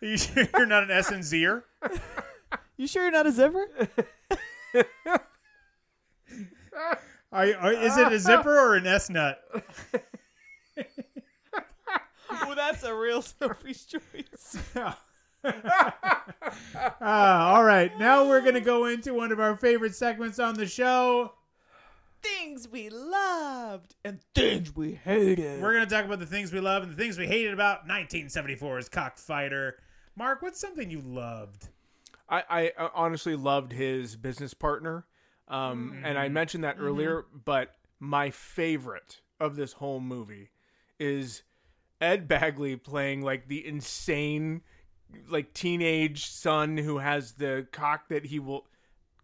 you sure you're not an S and Zer? You sure you're not a zipper? Are, you- are, is it a zipper or an S nut? Oh, that's a real Sophie's choice. Ah, all right, now we're gonna go into one of our favorite segments on the show. Things we loved and things we hated. We're gonna talk about the things we love and the things we hated about 1974's Cockfighter. Mark, what's something you loved? I, I uh, honestly loved his business partner, um, and I mentioned that earlier. But my favorite of this whole movie is Ed Begley playing like the insane like teenage son who has the cock that he will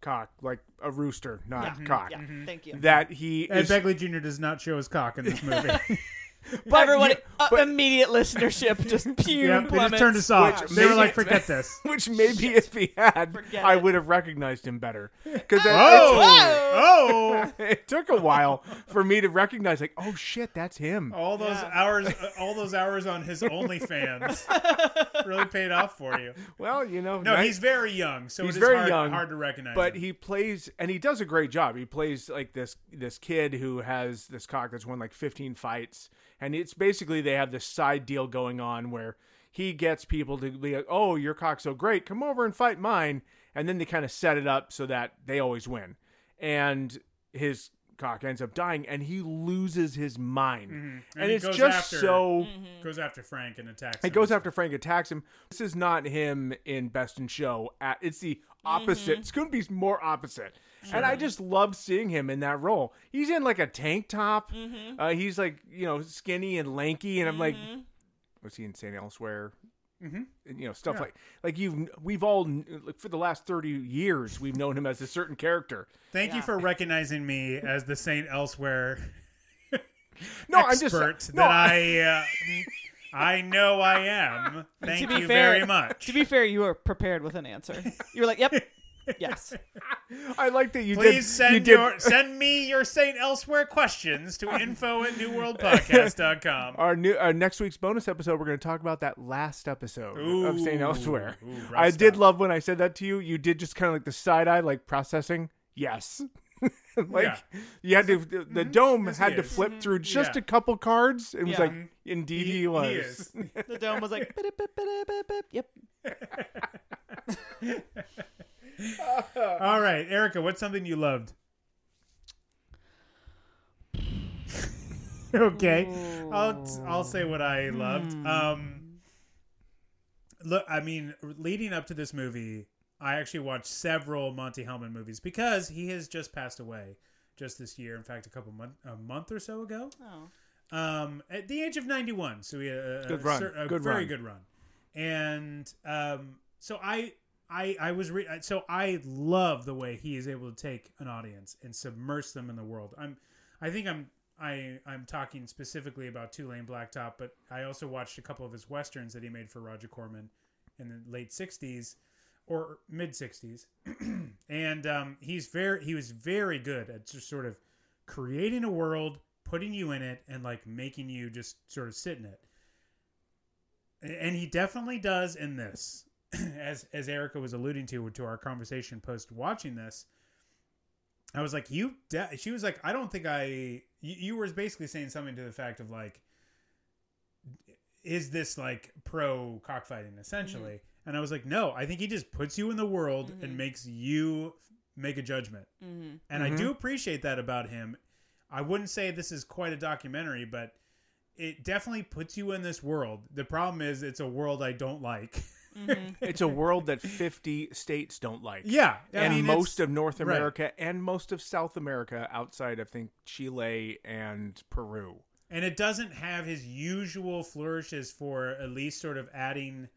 cock like a rooster, not Yeah. cock. Yeah. Mm-hmm. Thank you. That he Ed is Begley Jr. does not show his cock in this movie. but Everyone, you- uh, immediate listenership just pew yeah, they just turned us off. Which they were like, it- "Forget this." which maybe if he had, Forget I it. would have recognized him better. Because Oh, oh! it took a while for me to recognize, like, oh shit, that's him. All those Yeah. hours, uh, all those hours on his OnlyFans really paid off for you. Well, you know, No, nice- he's very young, so He's it is very hard, young, hard to recognize. but him. he plays and he does a great job. He plays like this this kid who has this cock that's won like 15 fights, and it's basically they have this side deal going on where he gets people to be like, "Oh, your cock's so great, come over and fight mine," and then they kind of set it up so that they always win, and his cock ends up dying, and he loses his mind, Mm-hmm. And and, it's just after- so. goes after Frank and attacks. It him. goes after Frank attacks him. This is not him in Best in Show. At it's the opposite. It's going to be more opposite. And I just love seeing him in that role. He's in like a tank top. Uh, he's like you know skinny and lanky, and I'm like, was he in St. Elsewhere? Mm-hmm. You know stuff Yeah. like like you've we've all like for the last thirty years we've known him as a certain character. Thank you for recognizing me as the Saint Elsewhere No, I'm just expert no, that I. Uh, I know I am. Thank to be you fair, very much. To be fair, you were prepared with an answer. You were like, "Yep, yes." I like that you Please did. send you did, your send me your Saint Elsewhere questions to info at newworldpodcast.com. Our new our next week's bonus episode, we're going to talk about that last episode of St. Elsewhere. Ooh, rough I did stuff. love when I said that to you. You did just kind of like the side eye, like processing. Yes, like Yeah. you had to. The, the mm-hmm. dome Yes, had he to is. flip through mm-hmm. just Yeah. a couple cards. and was Yeah. like, mm-hmm. indeed he, He- he was. is. The dome was like. "Yep." All right, Erica, what's something you loved? okay, I'll I'll say what I loved. Um, look, I mean, leading up to this movie, I actually watched several Monte Hellman movies because he has just passed away just this year. In fact, a couple month a month or so ago. Oh. um, at the age of 91. So he had a, Good a run. cer- a Good very run. good run. And um, so I, I, I was re- so I love the way he is able to take an audience and submerge them in the world. I'm, I think I'm, I, I'm talking specifically about Two-Lane Blacktop, but I also watched a couple of his westerns that he made for Roger Corman in the late 60s or mid 60s and um, he's very he was very good at just sort of creating a world putting you in it and like making you just sort of sit in it. And he definitely does in this as as erica was alluding to to our conversation post watching this i was like you de-, she was like i don't think i you, you were basically saying something to the fact of like is this like pro cockfighting essentially? Mm-hmm. And i was like no i think he just puts you in the world and mm-hmm. makes you make a judgment. Mm-hmm. And i do appreciate that about him. I wouldn't say this is quite a documentary but it definitely puts you in this world. The problem is it's a world i don't like Mm-hmm. It's a world that 50 states don't like. yeah I and mean, most of North right. America and most of South America outside, I think, Chile and Peru. and it doesn't have his usual flourishes for at least sort of adding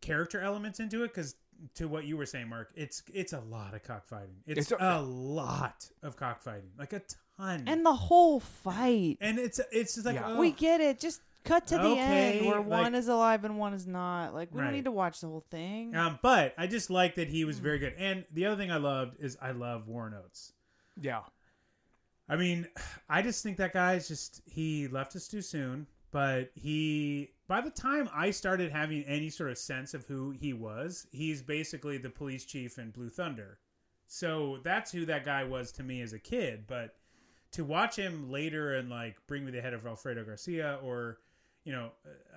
character elements into it because to what you were saying mark it's it's a lot of cockfighting it's, It's a- a, lot of cockfighting like a ton And the whole fight. and it's it's just like Yeah. oh, We get it. Just cut to the Okay, end where like- one is alive and one is not. Like we Right. don't need to watch the whole thing. um but i just like that he was very good and the other thing i loved is i love warren oates Yeah. I mean, I just think that guy's just he left us too soon. But he, by the time I started having any sort of sense of who he was, he's basically the police chief in Blue Thunder. So that's who that guy was to me as a kid. But to watch him later and like Bring Me the Head of Alfredo Garcia or you know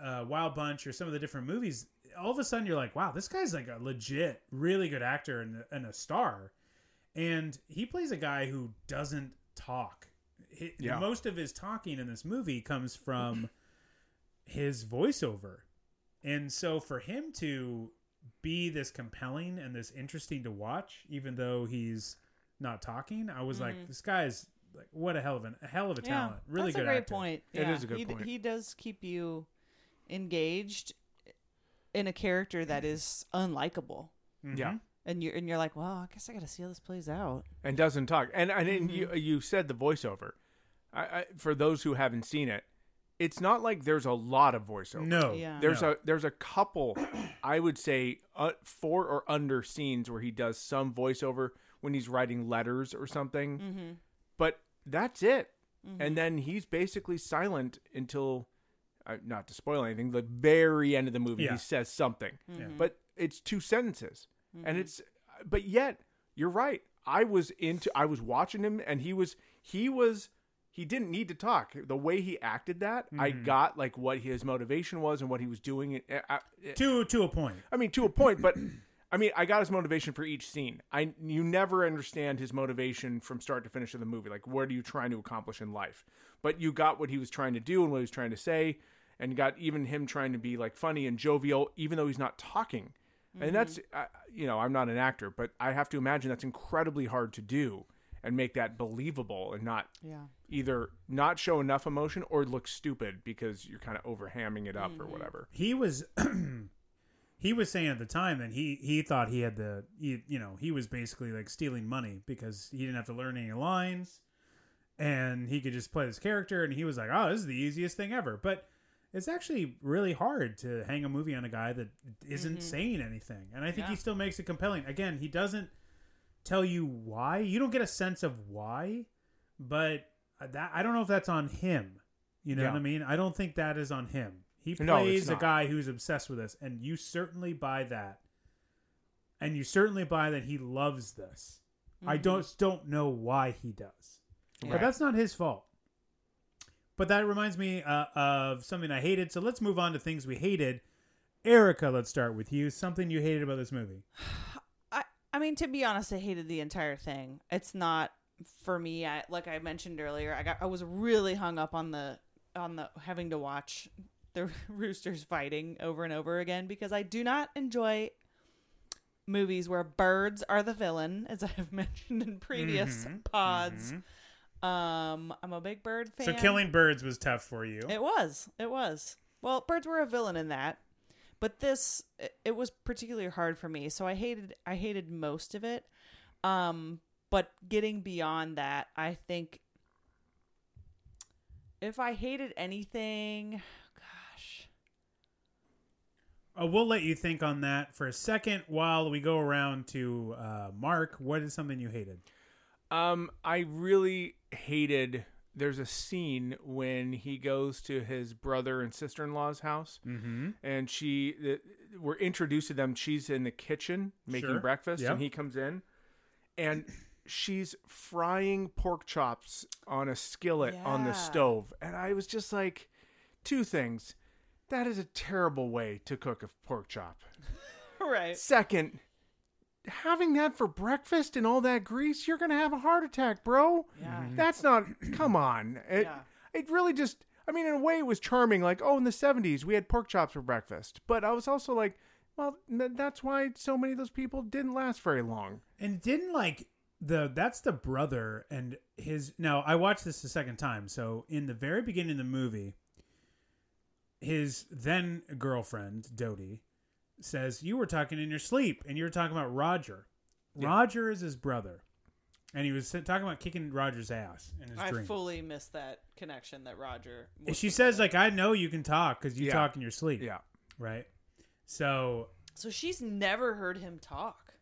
uh, Wild Bunch or some of the different movies, all of a sudden you're like, wow, this guy's like a legit, really good actor and, and a star and he plays a guy who doesn't talk. Hi- Yeah. Most of his talking in this movie comes from his voiceover, and so for him to be this compelling and this interesting to watch, even though he's not talking, I was like, this guy's like what a hell of an a hell of a Yeah, talent. Really that's good a great actor. point. It yeah. is a good he, point. He does keep you engaged in a character that is unlikable, Yeah. and you're and you're like, well, I guess I got to see how this plays out. and doesn't talk. And and, and you Mm-hmm. you said the voiceover. I, I, for those who haven't seen it, it's not like there's a lot of voiceover. No, Yeah. There's no. a there's a couple, I would say, uh, four or under scenes where he does some voiceover when he's writing letters or something. Mm-hmm. But that's it, and mm-hmm. then he's basically silent until, uh, not to spoil anything, the very end of the movie. Yeah. He says something, mm-hmm. Yeah. but it's two sentences, and mm-hmm. it's. But yet, you're right. I was into. I was watching him, and he was. He was. He didn't need to talk. The way he acted that, I got like what his motivation was and what he was doing. I, I, to to a point. I mean, to a point, but I mean, I got his motivation for each scene. I you never understand his motivation from start to finish of the movie. Like, what are you trying to accomplish in life? But you got what he was trying to do and what he was trying to say, and got even him trying to be like funny and jovial, even though he's not talking. And that's, uh, you know, I'm not an actor, but I have to imagine that's incredibly hard to do and make that believable and not Yeah. either not show enough emotion or look stupid because you're kind of overhamming it up or whatever. He was he was saying at the time that he he thought he had the he, you know he was basically like stealing money because he didn't have to learn any lines and he could just play this character and he was like oh this is the easiest thing ever. But it's actually really hard to hang a movie on a guy that isn't mm-hmm. saying anything. And i think he still makes it compelling. Again he doesn't tell you why. You don't get a sense of why but that i don't know if that's on him. You know Yeah. what i mean? I don't think that is on him he No, plays a guy who's obsessed with this and you certainly buy that. And you certainly buy that he loves this. I don't don't know why he does. But that's not his fault. But that reminds me uh, of something i hated. So let's move on to things we hated. Erica let's start with you. Something you hated about this movie. I I mean to be honest, I hated the entire thing. It's not for me. I like I mentioned earlier. I got I was really hung up on the on the having to watch the roosters fighting over and over again because I do not enjoy movies where birds are the villain, as I have mentioned in previous pods. Um, I'm a big bird fan. so killing birds was tough for you It was. It was. Well, birds were a villain in that, but this it, it was particularly hard for me. So I hated I hated most of it. Um, but getting beyond that, I think if I hated anything, Uh, we'll let you think on that for a second while we go around to uh, Mark. What is something you hated? Um, I really hated. There's a scene when he goes to his brother and sister in law's house, Mm-hmm. and she the, we're introduced to them. She's in the kitchen making Sure. breakfast, Yep. and he comes in, and she's frying pork chops on a skillet on the stove, and I was just like, two things. That is a terrible way to cook a pork chop. right? Second, having that for breakfast and all that grease, you're gonna have a heart attack, bro. Yeah. Mm-hmm. That's not. Come on. It, Yeah. it really just. I mean, in a way, it was charming. Like, oh, in the '70s, we had pork chops for breakfast. But I was also like, well, that's why so many of those people didn't last very long. And didn't like the that's the brother and his. Now I watched this the second time. So in the very beginning of the movie, his then girlfriend Dody says, "You were talking in your sleep, and you were talking about Roger. Roger is his brother." And he was talking about kicking Roger's ass in his I dream. fully missed that connection that Roger. And she says, like, I know you can talk because you Yeah. talk in your sleep. Yeah. Right? So, so she's never heard him talk.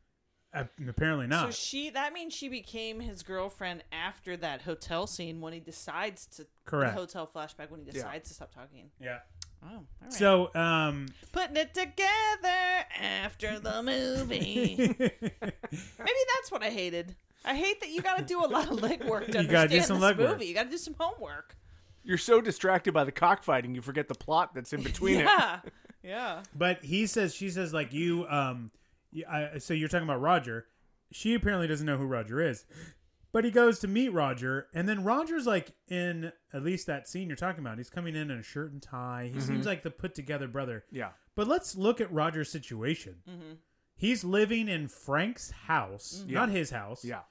uh, apparently not. So she that means she became his girlfriend after that hotel scene when he decides to Correct. the hotel flashback when he decides to stop talking. yeah. Oh, all right. So, um, putting it together after the movie. Maybe that's what I hated. I hate that you got to do a lot of legwork to You gotta understand do some this legwork. movie. You got to do some homework. You're so distracted by the cockfighting, you forget the plot that's in between it. yeah, yeah. but he says, she says, like, you, um, you, I, so you're talking about Roger. She apparently doesn't know who Roger is. But he goes to meet Roger, and then Roger's like in at least that scene you're talking about. He's coming in in a shirt and tie. He seems mm-hmm. like the put together brother. Yeah. But let's look at Roger's situation. Mm-hmm. He's living in Frank's house, mm-hmm. not his house. Yeah.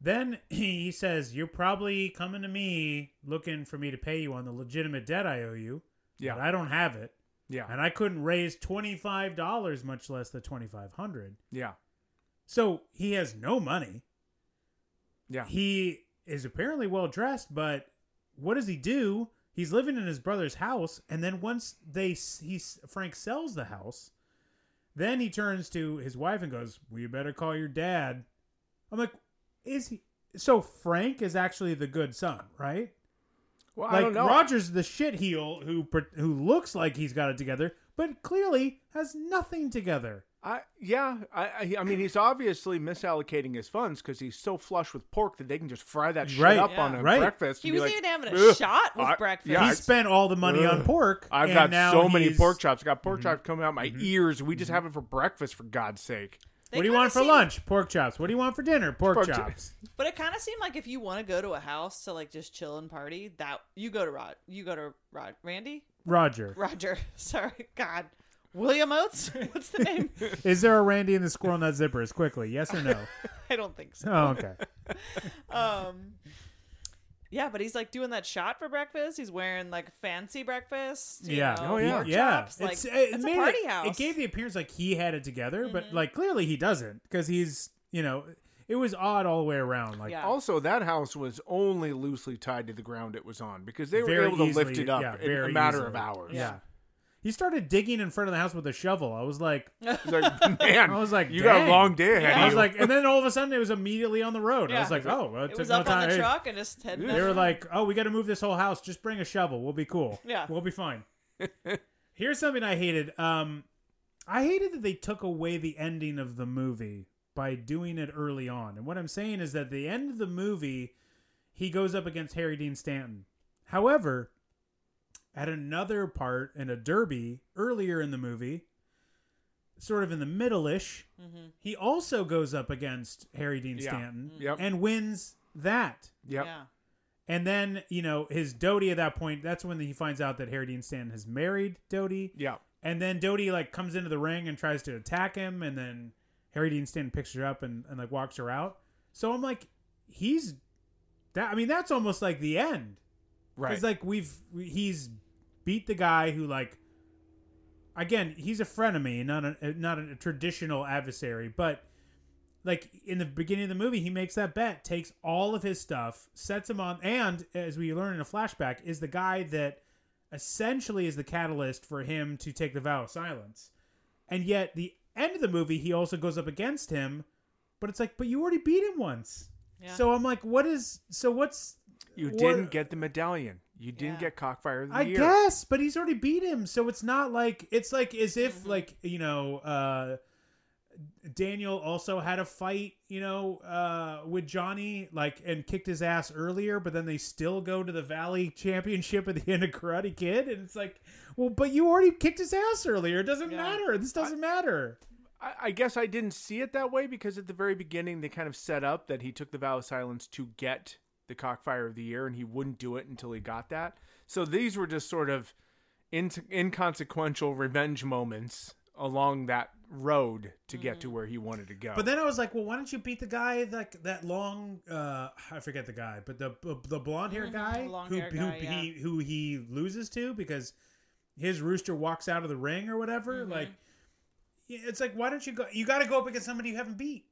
Then he says, "You're probably coming to me looking for me to pay you on the legitimate debt I owe you. Yeah. but I don't have it, Yeah. and I couldn't raise twenty five dollars, much less the twenty five hundred. Yeah. So he has no money. Yeah. He is apparently well dressed, but what does he do? He's living in his brother's house, and then once they he Frank sells the house, then he turns to his wife and goes, "Well, you better call your dad." I'm like, is he? So Frank is actually the good son, right? Well, like I don't know. Roger's the shit heel who who looks like he's got it together, but clearly has nothing together. I yeah, I I, I mean he's obviously misallocating his funds because he's so flush with pork that they can just fry that shit Right. up Yeah. on a Right. breakfast. He and be was like, even having a "Ugh, shot with I- breakfast. Yeah, he I- spent all the money on Ugh. pork. I've and got now so many he's- pork chops. I got pork Mm-hmm. chops coming out my ears. We just have it for breakfast, for God's sake. They what do you kinda want for seem- lunch? Pork chops. What do you want for dinner? Pork, Pork chops. chops. But it kind of seemed like if you want to go to a house to like just chill and party, that you go to Rod, you go to Rod, Randy, Roger. Roger. Sorry, God, William Oates. What's the name? Is there a Randy in the Squirrel Nut Zippers? Quickly, yes or no? I don't think so. Oh, okay. Um, yeah, but he's like doing that shot for breakfast. He's wearing like fancy breakfast. you Yeah. know, Oh, yeah. pork yeah. chops, Like, it's, it's, it a made party it, house. Mm-hmm. It gave the appearance like he had it together, but like clearly he doesn't because he's you know it was odd all the way around. Like Yeah. Also, that house was only loosely tied to the ground it was on because they were very able to lift easily- it up yeah, in very a matter easily. of hours. Yeah. He started digging in front of the house with a shovel. I was like, It's like, man, I was like, you got a dang. long day ahead I of was you. like, and then all of a sudden it was immediately on the road. I Yeah. was like, oh, well, it, it took was no up on time. the Hey, truck and just heading. They were like, "Oh, we got to move this whole house. Just bring a shovel. We'll be cool. Yeah. we'll be fine." Here's something I hated. Um, I hated that they took away the ending of the movie by doing it early on. And what I'm saying is that the end of the movie, he goes up against Harry Dean Stanton. However, at another part in a derby earlier in the movie, sort of in the middle-ish, mm-hmm. he also goes up against Harry Dean Yeah. Stanton mm-hmm. Yep. and wins that. yep. Yeah. And then, you know, his Dody at that point, that's when he finds out that Harry Dean Stanton has married Dody. Yep. And then Dody, like, comes into the ring and tries to attack him. And then Harry Dean Stanton picks her up and, and like, walks her out. So I'm like, he's. that. I mean, that's almost like the end. Right. Because, like, we've. He's beat the guy who, like. Again, he's a frenemy, not a not a traditional adversary, but like in the beginning of the movie, he makes that bet, takes all of his stuff, sets him on, and as we learn in a flashback, is the guy that essentially is the catalyst for him to take the vow of silence. And yet, the end of the movie, he also goes up against him, but it's like, but you already beat him once. Yeah. So I'm like, what is? So what's? You what- didn't get the medallion. You didn't Yeah. get Cockfighter of the I Year. guess, but he's already beat him, so it's not like it's like as if Mm-hmm. like you know uh Daniel also had a fight, you know, uh with Johnny like and kicked his ass earlier, but then they still go to the Valley Championship at the end of Karate Kid, and it's like, well, but you already kicked his ass earlier. It doesn't Yeah. matter. This doesn't matter. I, I guess I didn't see it that way because at the very beginning they kind of set up that he took the vow of silence to get the cockfighter of the year and he wouldn't do it until he got that. So these were just sort of in- inconsequential revenge moments along that road to get to where he wanted to go. But then I was like, well, why don't you beat the guy that that long? uh I forget the guy, but the the blonde hair guy who who guy, he who he loses to because his rooster walks out of the ring or whatever. Mm-hmm. Like, it's like, why don't you go? You got to go up against somebody you haven't beat.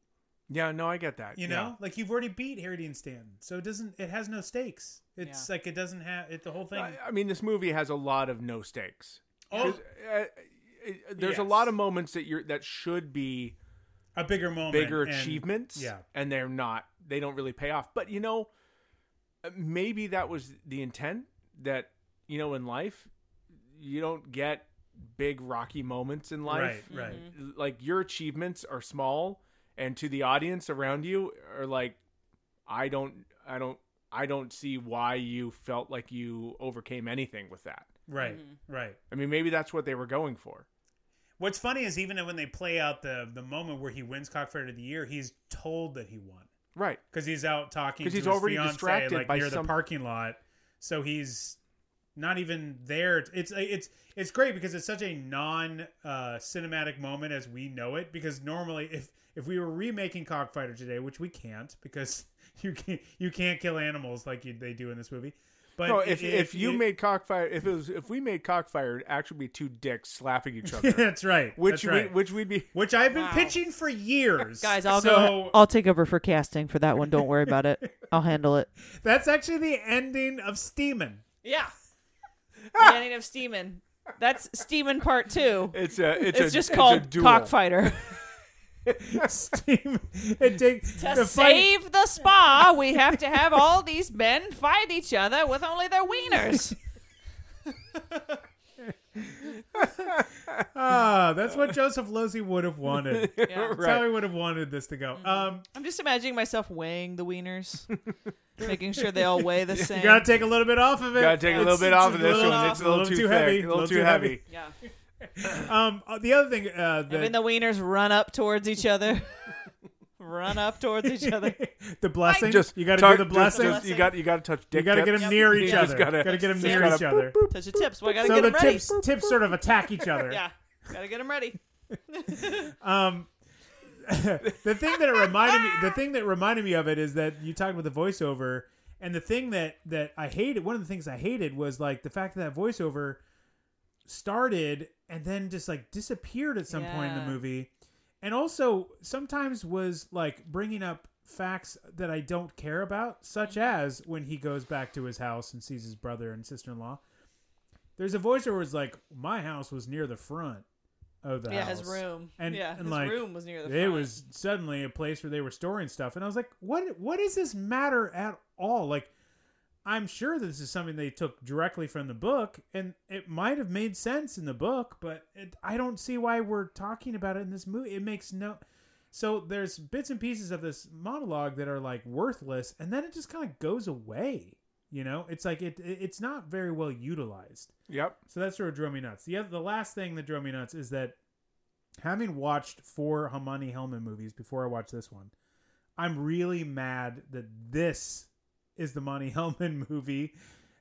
Yeah, no, I get that. You yeah. know, like you've already beat Harry Dean Stanton, so it doesn't. It has no stakes. It's like it doesn't have it. The whole thing. I, I mean, this movie has a lot of no stakes. Oh. 'Cause, uh, it- there's a lot of moments that you're that should be a bigger moment, bigger and- achievements Yeah, and they're not they don't really pay off but you know uh, maybe that was the intent that you know in life you don't get big rocky moments in life right, right. like your achievements are small and to the audience around you are like i don't i don't i don't see why you felt like you overcame anything with that Right, Mm-hmm. right. i mean maybe that's what they were going for What's funny is even when they play out the the moment where he wins Cockfighter of the Year, he's told that he won right because he's out talking 'Cause to he's his already fiance, distracted like by near some- the parking lot. So he's not even there. It's it's it's great because it's such a non uh, cinematic moment as we know it. Because normally, if if we were remaking Cockfighter today, which we can't, because you can't you can't kill animals like you, they do in this movie. But No, if, i- if you made Cockfighter, if it was if we made Cockfighter, it'd actually be two dicks slapping each other. that's right, which that's we, right. which we'd be. which I've been Wow. pitching for years, Guys, I'll so go. I'll take over for casting for that one. Don't worry about it. I'll handle it. That's actually the ending of Steaming. Yeah. The ending of Steaming. That's Steaming Part Two. It's a it's, It's, a, just it's called. Cockfighter. Steaming. It takes to the fight- save the spa, we have to have all these men fight each other with only their wieners. Ah, that's what Joseph Losey would have wanted. That's Yeah. how he would have wanted this to go. Um, I'm just imagining myself weighing the wieners, making sure they all weigh the same. you gotta take a little bit off of it. You Gotta take a little It's- bit off of this little- one. It's a little, too, thick, heavy. a little, too heavy. yeah. Um, uh, the other thing, uh, the, Having the wieners run up towards each other. Run up towards each other. the blessing. Just you gotta touch- do the blessing. just- you got you got to touch. you gotta get tips. them near You each just other. Gotta, Gotta, get them near gotta each other. Touch the tips. We gotta So get the them ready. tips tips sort of attack each other. Yeah. Gotta get them ready. Um, the thing that it reminded me, the thing that reminded me of it is that you talked about the voiceover, and the thing that that I hated, one of the things I hated was like the fact that that voiceover started and then just like disappeared at some point in the Yeah. movie, and also sometimes was like bringing up facts that I don't care about, such mm-hmm. as when he goes back to his house and sees his brother and sister in law. There's a voiceover was like, "My house was near the front of the house. yeah, house." his room. and yeah, and his like room was near the Front. it was suddenly a place where they were storing stuff and i was like what what does this matter at all like i'm sure this is something they took directly from the book and it might have made sense in the book but it, i don't see why we're talking about it in this movie it makes no so there's bits and pieces of this monologue that are like worthless and then it just kind of goes away you know it's like it, it it's not very well utilized Yep. so that's sort of drove me nuts. The other, the last thing that drove me nuts is that having watched four Monte Hellman movies before I watched this one, I'm really mad that this is the Monte Hellman movie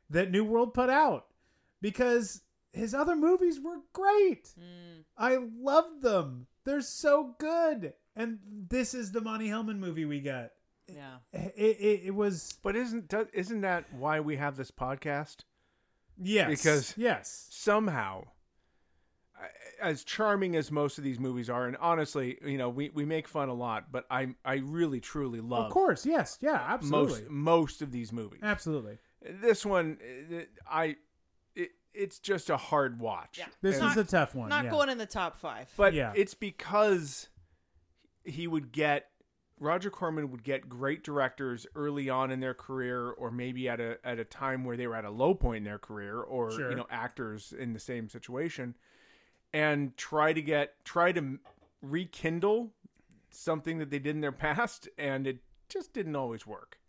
that New World put out because his other movies were great. Mm. I loved them. They're so good. And this is the Monte Hellman movie we got. Yeah. It, it, it was But isn't isn't that why we have this podcast? yes Because- yes Somehow, I- as charming as most of these movies are, and honestly, you know, we, we make fun a lot, but I I really truly love of course yes yeah absolutely most most of these movies. absolutely This one, I it, it's just a hard watch. Yeah. this And- is a tough one Not yeah. going in the top five. But Yeah. it's because he would get Roger Corman would get great directors early on in their career, or maybe at a at a time where they were at a low point in their career, or Sure. you know actors in the same situation, and try to get try to rekindle something that they did in their past, and it just didn't always work.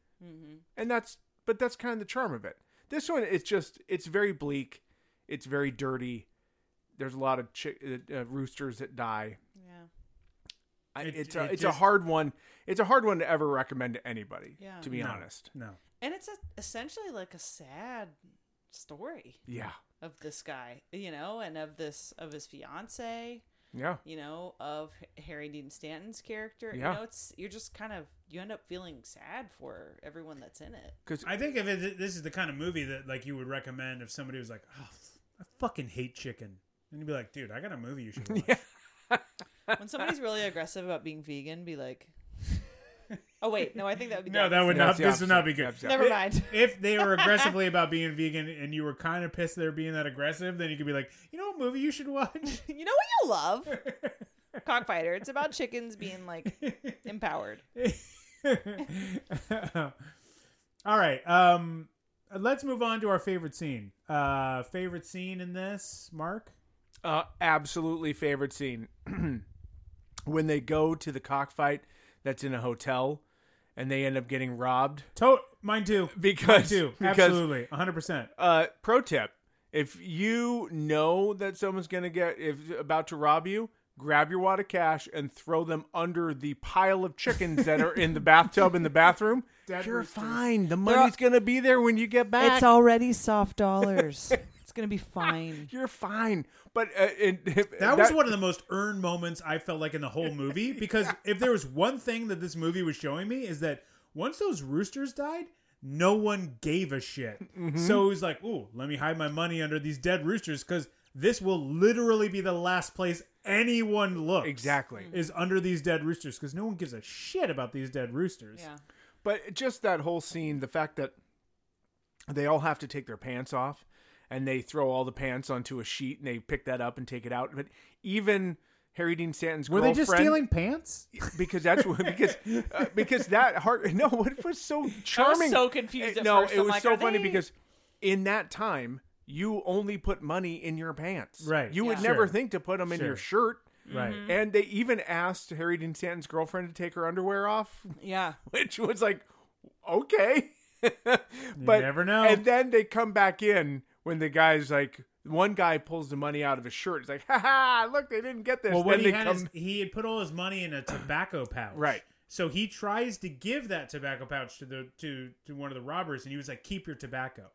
And that's but that's kind of the charm of it. This one, it's just it's very bleak, it's very dirty. There's a lot of chi- uh, uh, roosters that die. yeah. I, It- it's a, it it's just- a hard one. It's a hard one to ever recommend to anybody. Yeah. To be No, honest. no And it's a, essentially like a sad story Yeah. Of this guy, you know, and of this of his fiance, Yeah. you know, of Harry Dean Stanton's character. Yeah. You know, it's you're just kind of you end up feeling sad for everyone that's in it. Because I think if it, this is the kind of movie that like you would recommend if somebody was like, "Oh, I fucking hate chicken," and you'd be like, "Dude, I got a movie you should watch." When somebody's really aggressive about being vegan, be like, "Oh wait, no, I think that would be no, that would That's not. the This would not be good. That's the Never If- mind. If they were aggressively about being vegan and you were kind of pissed they're being that aggressive, then you could be like, "You know what movie you should watch?" you know what you love? Cockfighter. It's about chickens being like empowered. All right. Um, let's move on to our favorite scene. Uh, favorite scene in this, Mark? uh, absolutely favorite scene when they go to the cockfight that's in a hotel, and they end up getting robbed To- mine too. Mine because too. because Absolutely, hundred percent. Uh, pro tip: If you know that someone's gonna get if about to rob you, grab your wad of cash and throw them under the pile of chickens that are in the bathtub in the bathroom. Dead You're roosters. fine. The money's gonna be there when you get back. It's already soft dollars. it's gonna be fine. You're fine. But uh, it, That was one of the most earned moments I felt like in the whole movie because if there was one thing that this movie was showing me is that once those roosters died, no one gave a shit. Mm-hmm. So it was like, ooh, let me hide my money under these dead roosters because this will literally be the last place anyone looks. Exactly. Is under these dead roosters because no one gives a shit about these dead roosters. Yeah. But just that whole scene, the fact that they all have to take their pants off and they throw all the pants onto a sheet and they pick that up and take it out. But even Harry Dean Stanton's Were they just stealing pants? because that's what because uh, because that heart no it was so charming so confused Uh, at no first. it I'm was like, so funny they- because in that time you only put money in your pants Right. you would Yeah. never think to put them in Sure. your shirt Right. Mm-hmm. and they even asked Harry Dean Stanton's girlfriend to take her underwear off Yeah. which was like okay but never know. and then they come back in when the guy's like one guy pulls the money out of his shirt. He's like, "Ha ha! Look, they didn't get this." Well, what he had come, is he had put all his money in a tobacco pouch. Right. So he tries to give that tobacco pouch to the to to one of the robbers, and he was like, "Keep your tobacco."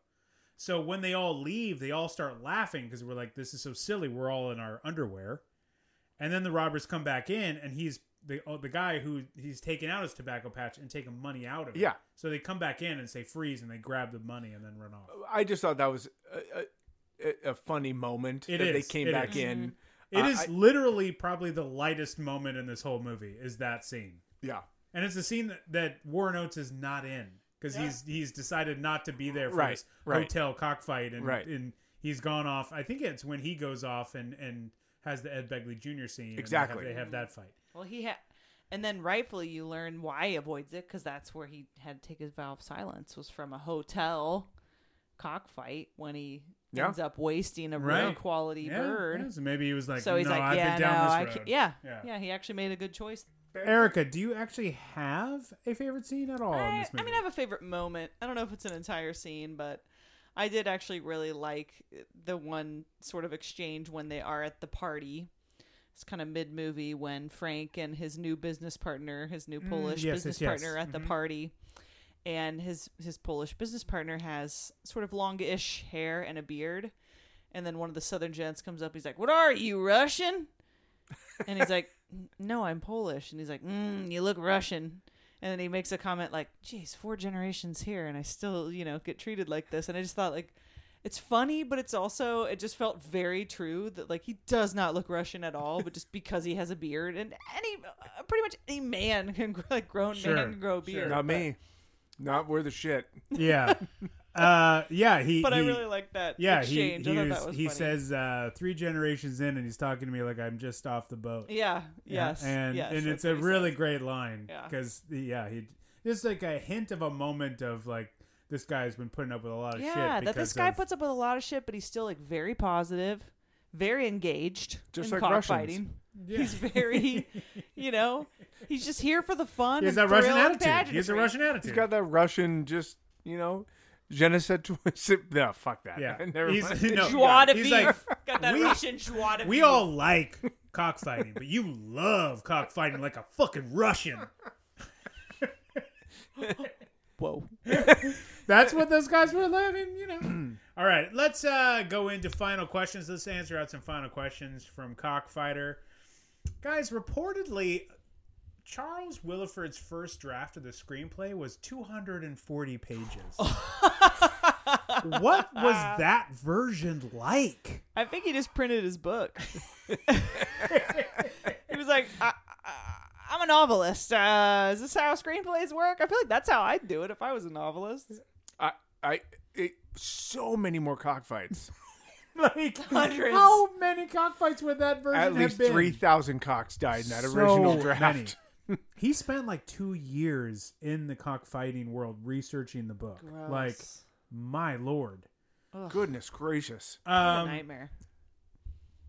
So when they all leave, they all start laughing because we're like, "This is so silly. We're all in our underwear." And then the robbers come back in, and he's the oh, the guy who he's taking out his tobacco pouch and taking money out of it. Yeah. So they come back in and say freeze, and they grab the money and then run off. I just thought that was a, a, a funny moment It that they came It back is. in. It Uh, is I- literally probably the lightest moment in this whole movie. Is that scene? Yeah. And it's a scene that, that Warren Oates is not in because he's he's decided not to be there for Right, this right. hotel cockfight, and Right. and he's gone off. I think it's when he goes off and and has the Ed Begley Jr. scene. and they have- Exactly. they have, that fight. Well, he had, and then rightfully you learn why he avoids it because that's where he had to take his vow of silence was from a hotel cockfight when he Yeah. ends up wasting a Right. real quality Yeah, bird. yeah, so maybe he was like, so he's "No, like, I've yeah, been down no, this I road." Yeah, yeah, He actually made a good choice. Erica, do you actually have a favorite scene at all in I, this movie? I mean, I have a favorite moment. I don't know if it's an entire scene, but I did actually really like the one sort of exchange when they are at the party. It's kind of mid movie when Frank and his new business partner, his new Polish Mm, yes, business yes, yes. partner, at the Mhm. party, and his his Polish business partner has sort of longish hair and a beard, and then one of the Southern gents comes up. He's like, "What are you Russian?" And he's like, "No, I'm Polish." And he's like, mm, "You look Russian." And then he makes a comment like, "Geez, four generations here, and I still, you know, get treated like this." And I just thought like, it's funny, but it's also it just felt very true that like he does not look Russian at all, but just because he has a beard, and any uh, pretty much any man can grow, like grown Sure, man can grow a beard. Not but- me. Not worth the shit. yeah, uh, yeah. He, But I really like that Yeah, he exchange. I he, thought was, that was he funny. says uh, three generations in, and he's talking to me like I'm just off the boat. Yeah. Yeah, Yes. and yes, and it's a really says. great line Yeah. because yeah, he just like a hint of a moment of like this guy's been putting up with a lot of shit. Yeah, that this guy of- puts up with a lot of shit, but he's still like very positive, very engaged Just in like Russians. cockfighting. He's very, you know, he's just here for the fun. He has and that Russian thrill and attitude. He has a pageantry. Russian He's attitude. got that Russian, just you know, je ne sais toi- No, fuck that. Yeah. Never He's- mind. no, Joie de He's vivre. like, got that we- Russian joie de we vivre. all like cockfighting, but you love cockfighting like a fucking Russian. Whoa. That's what those guys were living, you know. All right, let's uh, go into final questions. Let's answer out some final questions from Cockfighter. Guys, reportedly, Charles Willeford's first draft of the screenplay was 240 pages. what was that version like? I think he just printed his book. he was like, I, I, I'm a novelist. Uh, is this how screenplays work? I feel like that's how I'd do it if I was a novelist. I, I, it, so many more cockfights. Like, Hundreds. how many cockfights would that version At have least been? three thousand cocks died in that So original draft. many. he spent like two years in the cockfighting world researching the book. Gross. Like, my lord. Goodness gracious! What a Um, nightmare.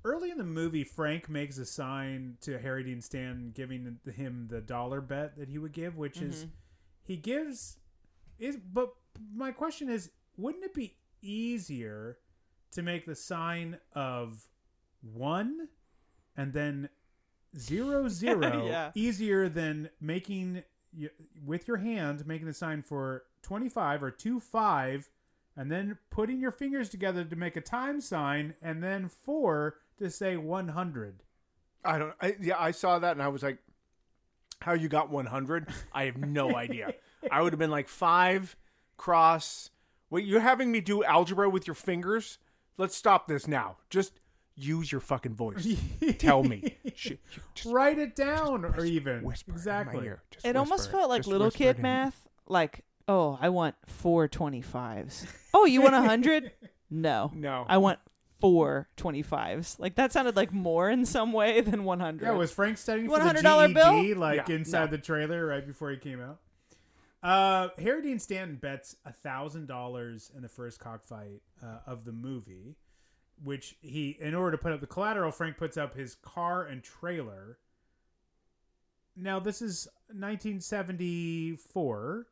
early in the movie, Frank makes a sign to Harry Dean Stanton, giving him the dollar bet that he would give, which is Mm-hmm. he gives is. But my question is, wouldn't it be easier to make the sign of one and then zero zero Yeah. easier than making with your hand making the sign for 25 or 2 5 and then putting your fingers together to make a time sign and then 4 to say 100 I don't. I, yeah, I saw that and I was like, "How you got one hundred? I have no idea. I would have been like five cross. Wait, you're having me do algebra with your fingers? Let's stop this now. Just use your fucking voice. Tell me. Sh- just Write it down, or even whisper in my exactly. ear. Just It almost felt like Just little kid it in. math. Like, oh, I want four 25s. Oh, you want a 100? No. No. I want four 25s. Like, that sounded like more in some way than 100. Yeah, was Frank studying for the a $100 bill? GED, like Yeah. inside No. the trailer right before he came out? Uh, Harry Dean Stanton bets a thousand dollars in the first cockfight uh, of the movie, which he, in order to put up the collateral, Frank puts up his car and trailer. Now this is 1974.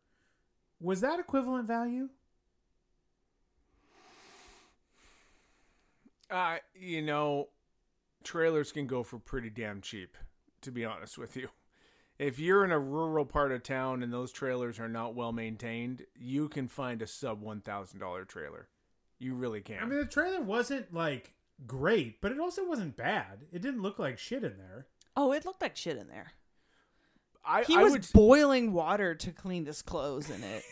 Was that equivalent value? Uh, you know, trailers can go for pretty damn cheap, to be honest with you. If you're in a rural part of town and those trailers are not well maintained, you can find a sub $1,000 trailer. You really can. I mean, the trailer wasn't like great, but it also wasn't bad. It didn't look like shit in there. Oh, it looked like shit in there. I, He I was would. boiling water to clean his clothes in it.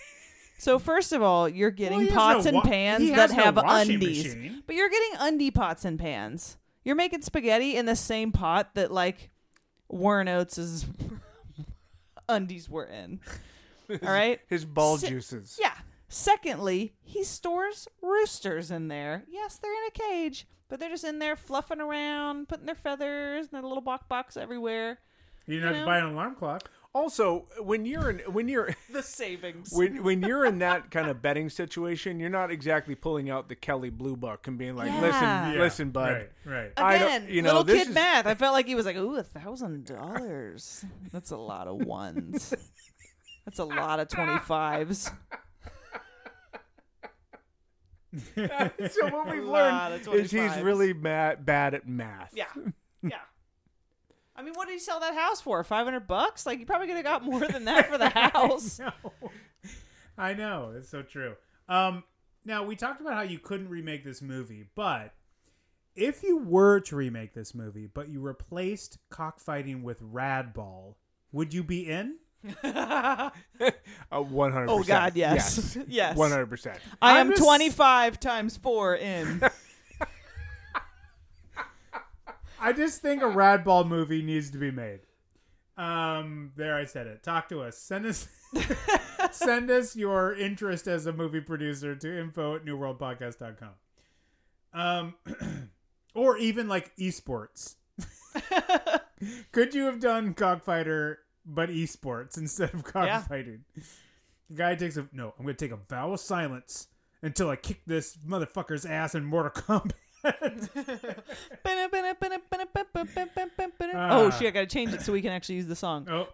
So first of all, you're getting he has pots no and wa- pans that no have undies. machine. But you're getting undie pots and pans. You're making spaghetti in the same pot that like Warren Oates' undies were in. All right? His ball Se- juices. Yeah. Secondly, he stores roosters in there. Yes, they're in a cage, but they're just in there fluffing around, putting their feathers and their little box box everywhere. You didn't have You to know? buy an alarm clock. Also, when you're in, when you're The savings. when when you're in that kind of betting situation, you're not exactly pulling out the Kelly Blue Book and being like, Yeah. "Listen, Yeah. listen, bud, Right, right. I don't- Again, you know, little this kid is- math. I felt like he was like, "Ooh, a thousand dollars. That's a lot of ones. That's a lot of twenty fives. so what we've lot learned of is he's 25s. really mad, bad at math. Yeah, yeah. I mean, what did he sell that house for? Five hundred bucks? Like, you probably could have got more than that for the house. I know. I know. It's so true. Um, now we talked about how you couldn't remake this movie, but if you were to remake this movie, but you replaced cockfighting with radball, would you be in? One hundred. Oh God, yes, yes. One hundred percent. I I'm am just- twenty five times four in. I just think a radball movie needs to be made. Um, there I said it. Talk to us. Send us send us your interest as a movie producer to info at newworldpodcast.com. Um or even like esports. Could you have done cockfighter but esports instead of Yeah. cockfighting? The guy takes a no, I'm gonna take a vow of silence until I kick this motherfucker's ass in Mortal Kombat. oh shit! I gotta change it so we can actually use the song. oh,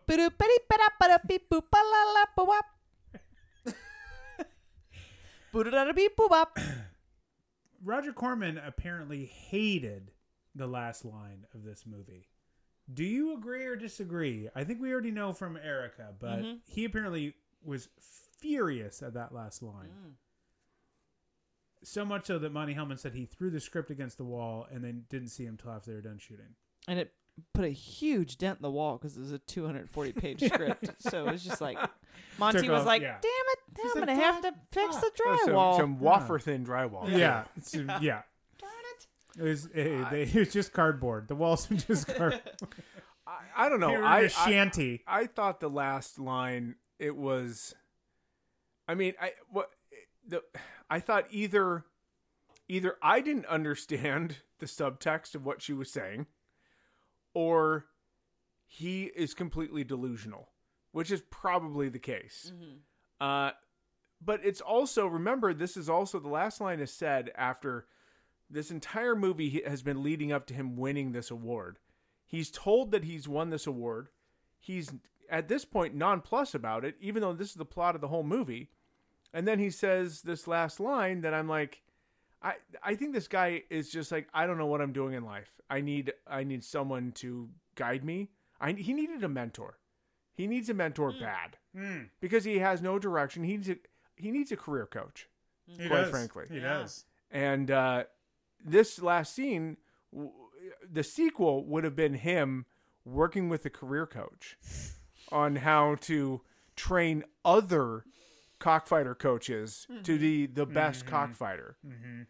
Roger Corman apparently hated the last line of this movie. Do you agree or disagree? I think we already know from Erica, but Mm-hmm. he apparently was furious at that last line. Mm. So much so that Monte Hellman said he threw the script against the wall and then didn't see him till after they were done shooting. And it put a huge dent in the wall because it was a 240 page script. So it was just like Monte Took was off- like, yeah. "Damn it! He's I'm gonna have to "God, fix the oh, Some, drywall." some wafer thin drywall. Yeah, it's, uh, yeah. It was, it, they- it was just cardboard. The walls were just cardboard. I, I don't know. I, were in I, a I shanty. I thought the last line it was. I mean, I what the I thought either either I didn't understand the subtext of what she was saying, or he is completely delusional, which is probably the case. Uh, but it's also remember this is also the last line is said after this entire movie has been leading up to him winning this award. He's told that he's won this award. He's at this point nonplussed about it, even though this is the plot of the whole movie. And then he says this last line that I'm like, I I think this guy is just like I don't know what I'm doing in life. I need I need someone to guide me. I he needed a mentor. He needs a mentor hmm. bad hmm. because he has no direction. He needs a he needs a career coach. Hmm. He quite does. frankly. he does. And uh, this last scene, w- the sequel would have been him working with a career coach on how to train other cockfighter coaches to be the best Mm-hmm. cockfighter.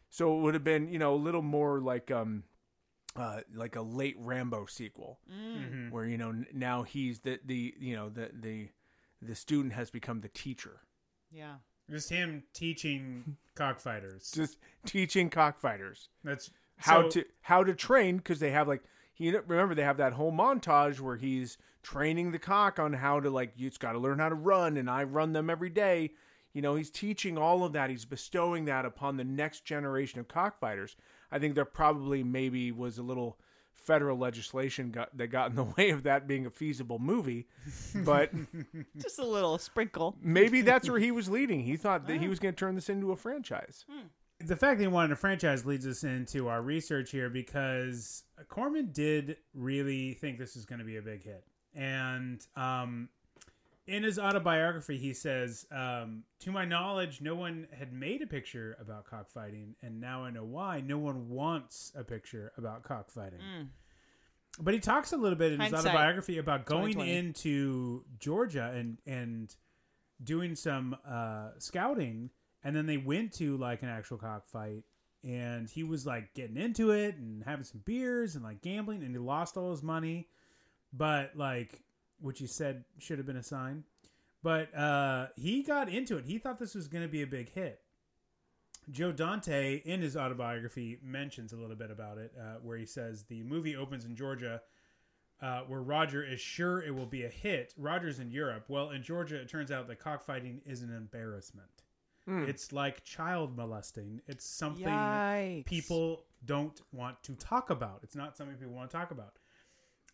So it would have been, you know, a little more like um uh like a late Rambo sequel Mm-hmm. where you know n- now he's the the you know the the the student has become the teacher. Yeah. Just him teaching cockfighters. Just teaching cockfighters. That's how so- to how to train because they have like you remember they have that whole montage where he's training the cock on how to like you've got to learn how to run and I run them every day. You know, he's teaching all of that. He's bestowing that upon the next generation of cockfighters. I think there probably maybe was a little federal legislation got, that got in the way of that being a feasible movie, but Just a little sprinkle. maybe that's where he was leading. He thought that he was going to turn this into a franchise. Hmm. The fact that he wanted a franchise leads us into our research here because Corman did really think this was going to be a big hit. And um, in his autobiography, he says, um, To my knowledge, no one had made a picture about cockfighting, and now I know why. No one wants a picture about cockfighting. But he talks a little bit in his autobiography about going into Georgia and and doing some uh, scouting, and then they went to like an actual cockfight, and he was like getting into it and having some beers and like gambling, and he lost all his money, but like which he said should have been a sign, but uh, he got into it. He thought this was going to be a big hit. Joe Dante, in his autobiography, mentions a little bit about it, uh, where he says the movie opens in Georgia, uh, where Roger is sure it will be a hit. Roger's in Europe. Well, in Georgia, it turns out that cockfighting is an embarrassment. It's like child molesting. It's something Yikes. people don't want to talk about. It's not something people want to talk about.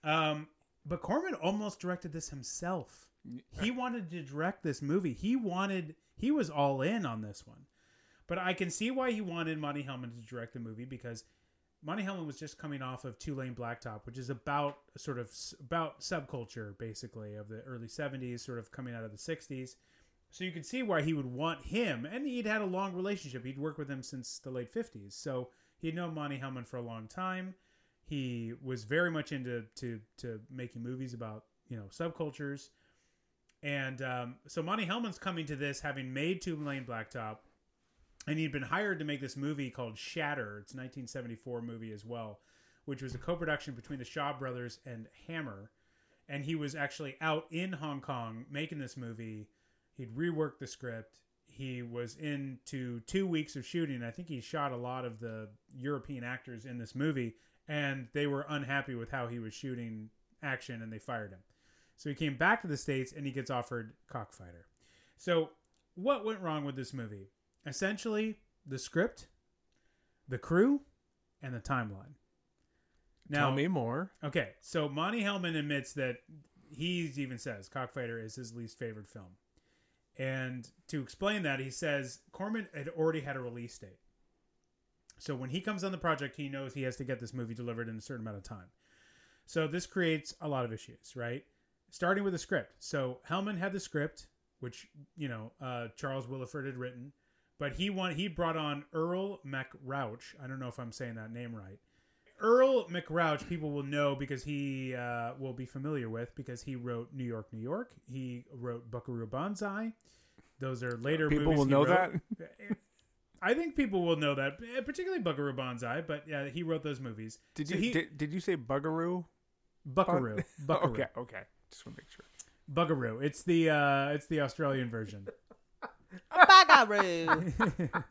Um, but Corman almost directed this himself. He wanted to direct this movie. He wanted. He was all in on this one. But I can see why he wanted Monte Hellman to direct the movie because Monte Hellman was just coming off of Two Lane Blacktop, which is about sort of about subculture basically of the early '70s, sort of coming out of the '60s. So you could see why he would want him, and he'd had a long relationship. He'd worked with him since the late '50s, so he'd known Monte Hellman for a long time. He was very much into to to making movies about you know subcultures, and um, so Monte Hellman's coming to this having made Two Lane Blacktop, and he'd been hired to make this movie called Shatter. It's a 1974 movie as well, which was a co-production between the Shaw Brothers and Hammer, and he was actually out in Hong Kong making this movie. He'd reworked the script. He was into two weeks of shooting. I think he shot a lot of the European actors in this movie, and they were unhappy with how he was shooting action, and they fired him. So he came back to the states, and he gets offered Cockfighter. So what went wrong with this movie? Essentially, the script, the crew, and the timeline. Now, Tell me more. Okay, so Monte Hellman admits that he even says Cockfighter is his least favorite film. And to explain that, he says Corman had already had a release date. So when he comes on the project, he knows he has to get this movie delivered in a certain amount of time. So this creates a lot of issues, right? Starting with the script. So Hellman had the script, which you know uh, Charles Willeford had written, but he want he brought on Earl Mac Rauch. I don't know if I'm saying that name right. Earl Mac Rauch, people will know because he uh, will be familiar with because he wrote New York, New York. He wrote Buckaroo Banzai. Those are later. People movies will he know wrote. I think people will know that, eh, particularly Buckaroo Banzai. But yeah, he wrote those movies. Did So you he, did, did you say Bugaroo? Buckaroo? Buckaroo. Okay, okay. Just want to make sure. Buckaroo. It's the uh, it's the Australian version. Bagaroo.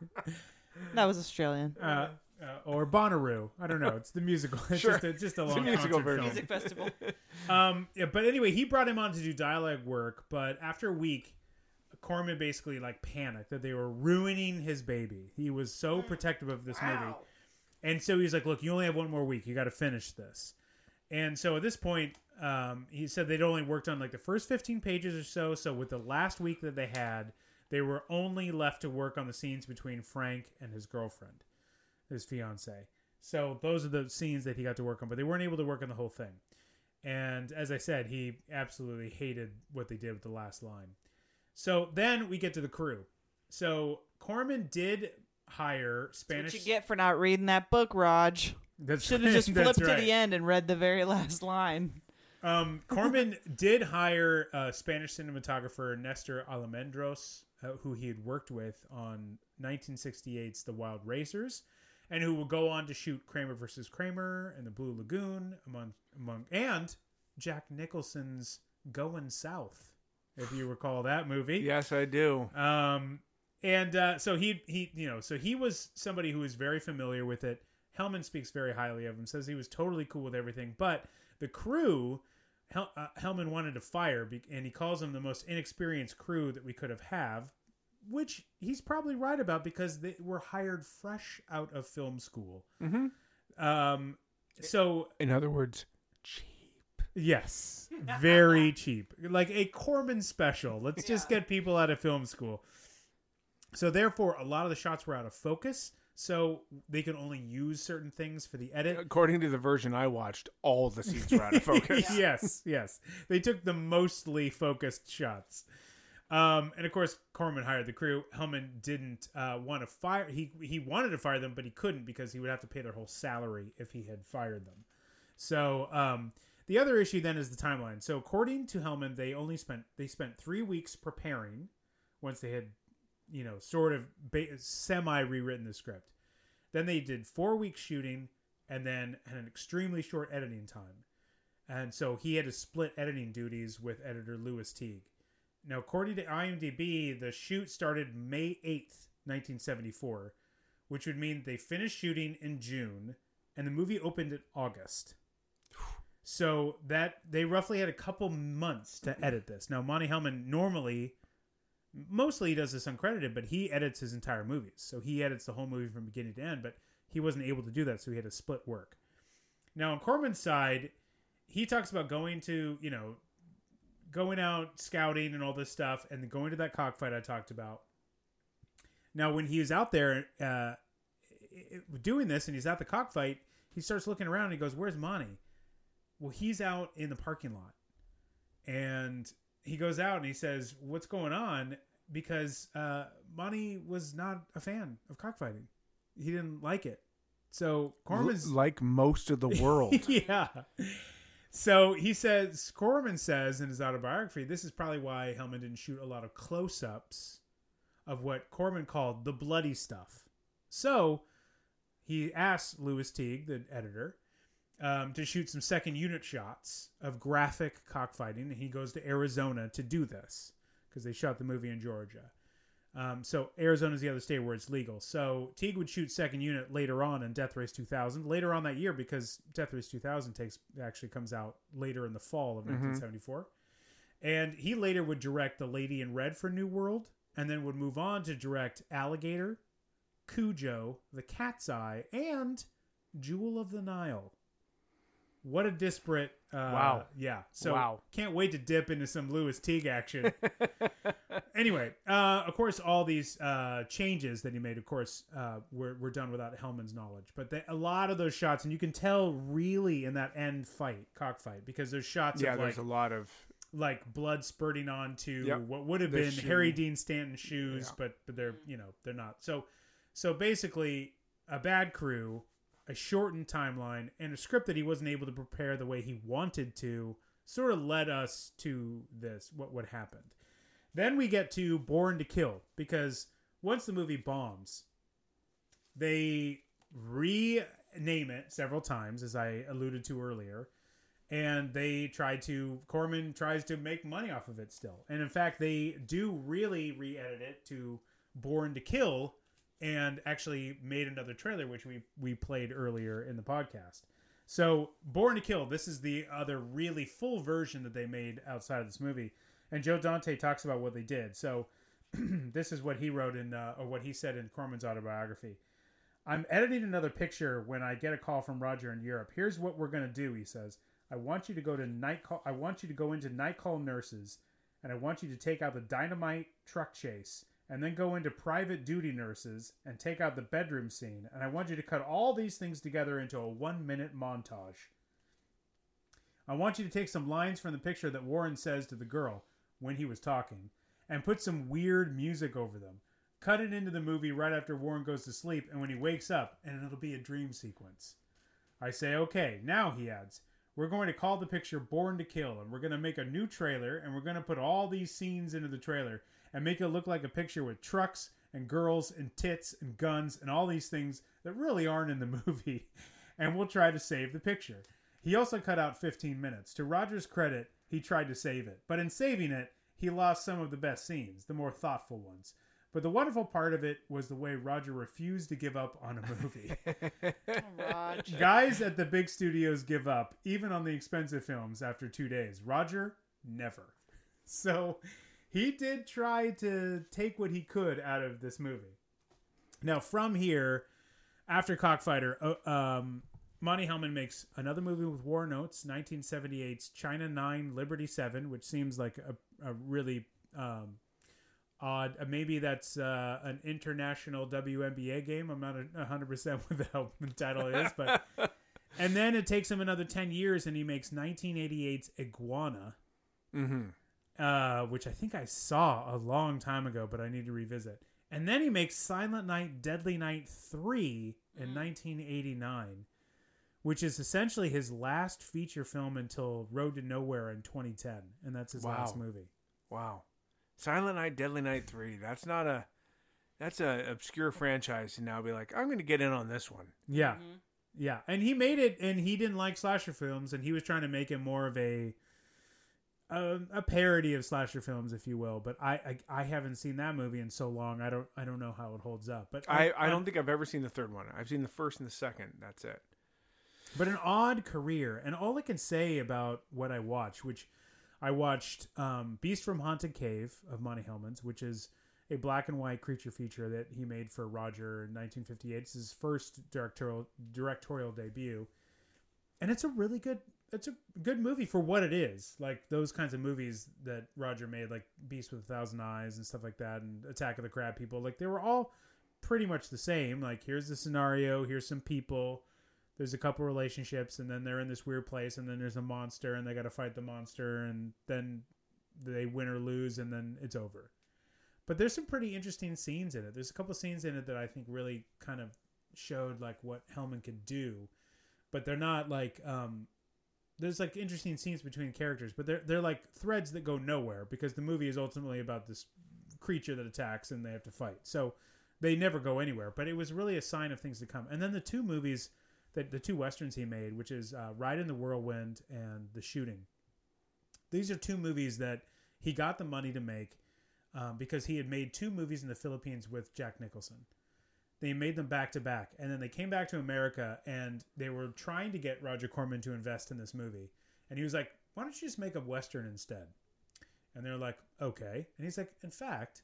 that was Australian. uh, uh, or Bonnaroo. I don't know. It's the musical. It's Sure. just a, just a It's a long musical concert version. film. Music festival. Um, yeah, but anyway, he brought him on to do dialogue work. But after a week, Corman basically like panicked that they were ruining his baby. He was so protective of this movie, and so he's like, "Look, you only have one more week. You got to finish this." And so at this point, um, he said they'd only worked on like the first 15 pages or so. So with the last week that they had, they were only left to work on the scenes between Frank and his girlfriend, his fiance. So those are the scenes that he got to work on, but they weren't able to work on the whole thing. And as I said, he absolutely hated what they did with the last line. So then we get to the crew. So Corman did hire That's Spanish. what you get for not reading that book, Raj. That's Should have just that's flipped to the end and read the very last line. Um, Corman did hire uh, Spanish cinematographer Nestor Almendros, uh, who he had worked with on 1968's The Wild Racers, and who will go on to shoot Kramer versus Kramer and The Blue Lagoon, among among and Jack Nicholson's Going South, if you recall that movie. Yes, I do. Um, and uh, so he he you know so he was somebody who was very familiar with it. Hellman speaks very highly of him, says he was totally cool with everything, but the crew. Hel- uh, Hellman wanted to fire, be- and he calls them the most inexperienced crew that we could have have, which he's probably right about because they were hired fresh out of film school. Mm-hmm. Um, so In other words, cheap. Yes, very cheap, like a Corman special. Let's just get people out of film school. So therefore, a lot of the shots were out of focus, so they could only use certain things for the edit. according to the version I watched, all the scenes were out of focus. yes, yes, they took the mostly focused shots. Um, and of course, Corman hired the crew. Hellman didn't uh, want to fire. He he wanted to fire them, but he couldn't because he would have to pay their whole salary if he had fired them. So um, the other issue then is the timeline. So according to Hellman, they only spent they spent three weeks preparing once they had, you know, sort of ba- semi rewritten the script. Then they did four weeks shooting, and then had an extremely short editing time. And so he had to split editing duties with editor Lewis Teague. Now, according to IMDb, the shoot started May 8th, 1974, which would mean they finished shooting in June and the movie opened in August. So that they roughly had a couple months to edit this. Now, Monte Hellman normally, mostly he does this uncredited, but he edits his entire movies. So he edits the whole movie from beginning to end, but he wasn't able to do that, so he had to split work. Now, on Corman's side, he talks about going to, you know, going out scouting and all this stuff, and then going to that cockfight I talked about. Now, when he was out there uh, doing this, and he's at the cockfight, he starts looking around and he goes, "Where's Monte?" Well, he's out in the parking lot, and he goes out and he says, "What's going on?" Because uh, Monte was not a fan of cockfighting; he didn't like it. So Corman's like most of the world. yeah. So he says, Corman says in his autobiography, this is probably why Hellman didn't shoot a lot of close ups of what Corman called the bloody stuff. So he asked Lewis Teague, the editor, um, to shoot some second unit shots of graphic cockfighting. And he goes to Arizona to do this because they shot the movie in Georgia. Um, so Arizona's the other state where it's legal. So Teague would shoot second unit later on in Death Race 2000, later on that year because Death Race 2000 takes actually comes out later in the fall of 1974. And he later would direct The Lady in Red for New World, and then would move on to direct Alligator, Cujo, The Cat's Eye, and Jewel of the Nile. What a disparate! Uh, Wow. Yeah. So Wow. can't wait to dip into some Lewis Teague action. anyway, uh, of course, all these uh, changes that he made, of course, uh, were, were done without Hellman's knowledge. But they, a lot of those shots, and you can tell really in that end fight, cockfight, because there's shots yeah, of there's like a lot of like blood spurting onto Yep. what would have The been shoe. Harry Dean Stanton shoes, Yeah. but but they're you know they're not. So so basically, a bad crew, a shortened timeline, and a script that he wasn't able to prepare the way he wanted to, sort of led us to this what what happened. Then we get to Born to Kill because once the movie bombs, they rename it several times, as I alluded to earlier and they try to Corman tries to make money off of it still. And in fact, they do really re-edit it to Born to Kill and actually made another trailer which we we played earlier in the podcast. So, Born to Kill, this is the other really full version that they made outside of this movie. And Joe Dante talks about what they did. So, this is what he wrote in uh, or what he said in Corman's autobiography. I'm editing another picture when I get a call from Roger in Europe. Here's what we're going to do, he says. I want you to go to night call I want you to go into night call nurses and I want you to take out the dynamite truck chase and then go into private duty nurses and take out the bedroom scene and I want you to cut all these things together into a 1 minute montage. I want you to take some lines from the picture that Warren says to the girl when he was talking and put some weird music over them. Cut it into the movie right after Warren goes to sleep and when he wakes up and it'll be a dream sequence. I say, okay. Now, he adds, We're going to call the picture Born to Kill, and we're going to make a new trailer, and we're going to put all these scenes into the trailer and make it look like a picture with trucks and girls and tits and guns and all these things that really aren't in the movie. And we'll try to save the picture. He also cut out 15 minutes. To Roger's credit, he tried to save it. But in saving it, he lost some of the best scenes, the more thoughtful ones. But the wonderful part of it was the way Roger refused to give up on a movie. Guys at the big studios give up, even on the expensive films, after two days. Roger, never. So he did try to take what he could out of this movie. Now, from here, after Cockfighter, uh, um, Monte Hellman makes another movie with Warren Oates, 1978's China 9, Liberty 7, which seems like a, a really um, odd. Uh, maybe that's uh, an international WNBA game. I'm not a 100% what the title is, but. and then it takes him another 10 years and he makes 1988's Iguana. Mm-hmm. Uh, which I think I saw a long time ago, but I need to revisit. And then he makes Silent Night, Deadly Night 3 in 1989, which is essentially his last feature film until Road to Nowhere in 2010. And that's his Wow. last movie. Wow. Silent Night, Deadly Night 3. That's not a. That's a obscure franchise to now be like, I'm going to get in on this one. Yeah. Yeah. And he made it, and he didn't like slasher films, and he was trying to make it more of a. A, a parody of slasher films, if you will, but I, I I haven't seen that movie in so long. I don't I don't know how it holds up. But I, I don't think I've ever seen the third one. I've seen the first and the second. That's it. but an odd career. And all I can say about what I watched, which I watched um, Beast from Haunted Cave of Monte Hellman's, which is a black and white creature feature that he made for Roger in 1958. It's his first directorial directorial debut, and it's a really good. It's a good movie for what it is. Like those kinds of movies that Roger made, like Beast with a Thousand Eyes and stuff like that, and Attack of the Crab People. Like they were all pretty much the same. Like here's the scenario, here's some people there's a couple relationships and then they're in this weird place and then there's a monster and they got to fight the monster and then they win or lose and then it's over but there's some pretty interesting scenes in it there's a couple scenes in it that i think really kind of showed like what hellman could do but they're not like um there's like interesting scenes between characters but they're they're like threads that go nowhere because the movie is ultimately about this creature that attacks and they have to fight so they never go anywhere but it was really a sign of things to come and then the two movies that the two westerns he made, which is uh, Ride in the Whirlwind and The Shooting. These are two movies that he got the money to make um, because he had made two movies in the Philippines with Jack Nicholson. They made them back to back, and then they came back to America and they were trying to get Roger Corman to invest in this movie, and he was like, "Why don't you just make a western instead?" And they're like, "Okay," and he's like, "In fact."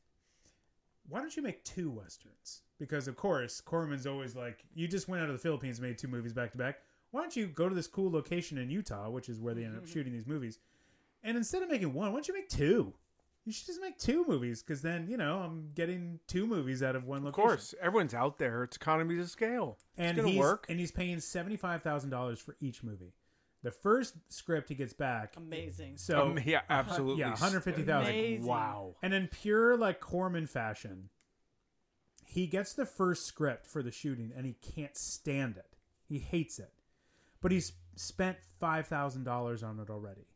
why don't you make two westerns? Because of course, Corman's always like, you just went out of the Philippines, and made two movies back to back. Why don't you go to this cool location in Utah, which is where they end up mm-hmm. shooting these movies, and instead of making one, why don't you make two? You should just make two movies, because then you know I'm getting two movies out of one look. Of location. course, everyone's out there. It's economies of scale. and it's going he's, to work. and he's paying seventy five thousand dollars for each movie. The first script he gets back, Amazing. so Um, yeah, absolutely. yeah, one hundred fifty thousand. Amazing. Wow. And in pure like Corman fashion, he gets the first script for the shooting and he can't stand it. He hates it. But he's spent five thousand dollars on it already.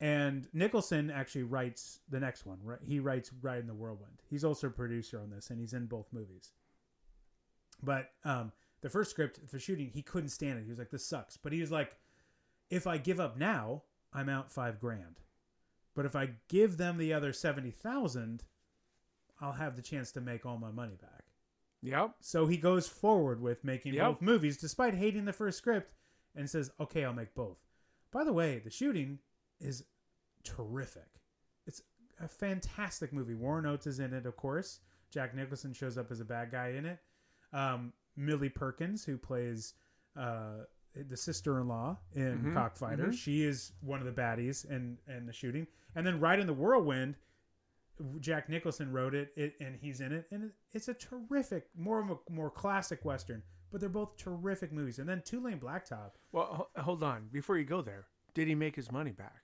And Nicholson actually writes the next one. Right? He writes Ride in the Whirlwind. He's also a producer on this, and he's in both movies. But um, the first script for shooting, he couldn't stand it. He was like, "This sucks." But he was like, "If I give up now, I'm out five grand. But if I give them the other seventy thousand, I'll have the chance to make all my money back." Yep. So he goes forward with making Yep. both movies, despite hating the first script, and says, "Okay, I'll make both." By the way, the shooting is terrific. It's a fantastic movie. Warren Oates is in it, of course. Jack Nicholson shows up as a bad guy in it. Um, Millie Perkins, who plays uh, the sister-in-law in Mhm, Cockfighter, mhm. she is one of the baddies in in the shooting. And then right in the whirlwind, Jack Nicholson wrote it, it and he's in it, and it's a terrific, more of a more classic western. But they're both terrific movies. And then Two-Lane Blacktop, Well, ho- hold on. Before you go there, did he make his money back?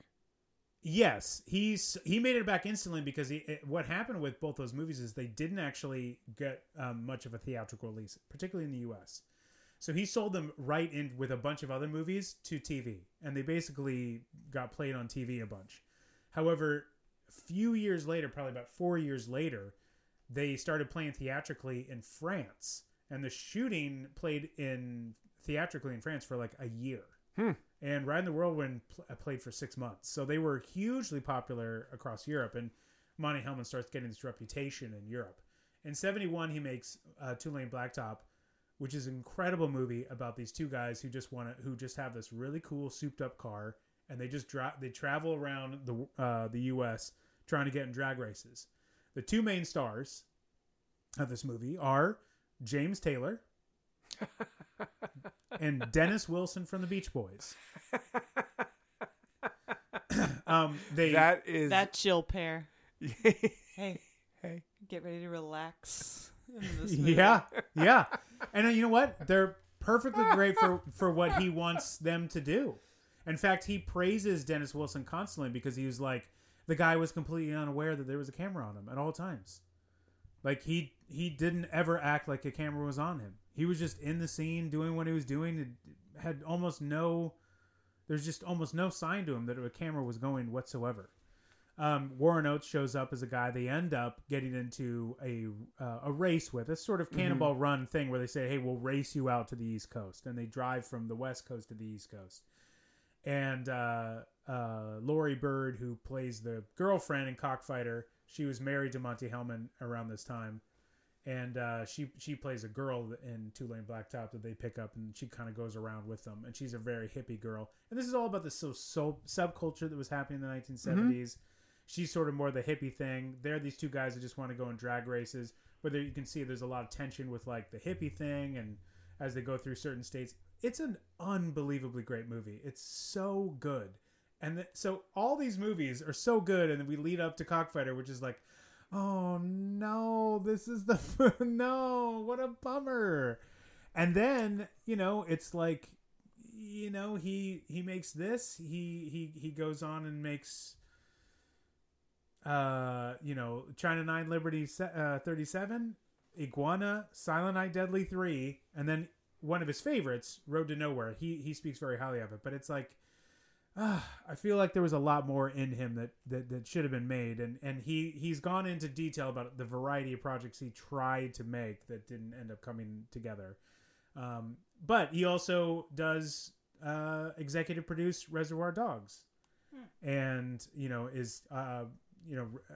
Yes, he's he made it back instantly because he, it, what happened with both those movies is they didn't actually get um, much of a theatrical release, particularly in the U.S. So he sold them right in with a bunch of other movies to TV, and they basically got played on TV a bunch. However, a few years later, probably about four years later, they started playing theatrically in France, and the shooting played in theatrically in France for like a year. And Ride in the Whirlwind pl- uh, played for six months, so they were hugely popular across Europe. And Monte Hellman starts getting this reputation in Europe. In '71, he makes uh, Two Lane Blacktop, which is an incredible movie about these two guys who just want to who just have this really cool souped up car and they just dra- they travel around the uh, the U.S. trying to get in drag races. The two main stars of this movie are James Taylor and Dennis Wilson from the Beach Boys. um, they That is That chill pair. Hey, hey, get ready to relax. in this yeah, yeah, and uh, you know what? They're perfectly great for for what he wants them to do. In fact, he praises Dennis Wilson constantly because he was like the guy was completely unaware that there was a camera on him at all times. Like he he didn't ever act like a camera was on him. He was just in the scene doing what he was doing. It had almost no there's just almost no sign to him that a camera was going whatsoever. Um, Warren Oates shows up as a guy they end up getting into a uh, a race with a sort of cannonball run thing where they say, "Hey, we'll race you out to the East Coast," and they drive from the West Coast to the East Coast. And uh, uh, Laurie Bird, who plays the girlfriend in Cockfighter, she was married to Monte Hellman around this time, and uh, she she plays a girl in Two Lane Blacktop that they pick up, and she kind of goes around with them, and she's a very hippie girl. And this is all about the so, so subculture that was happening in the 1970s. She's sort of more the hippie thing. They're these two guys that just want to go in drag races. Whether you can see there's a lot of tension with like the hippie thing, and as they go through certain states, it's an unbelievably great movie. It's so good. And so all these movies are so good, and then we lead up to Cockfighter, which is like, oh no, this is the no, what a bummer. And then you know, it's like, you know, he he makes this. He he he goes on and makes, uh, you know, China Nine Liberty uh, thirty seven, Iguana, Silent Night, Deadly Three, and then one of his favorites, Road to Nowhere. He he speaks very highly of it, but it's like ah, I feel like there was a lot more in him that, that, that should have been made, and, and he he's gone into detail about the variety of projects he tried to make that didn't end up coming together. Um, but he also does uh, executive produce Reservoir Dogs, and you know is uh, you know uh,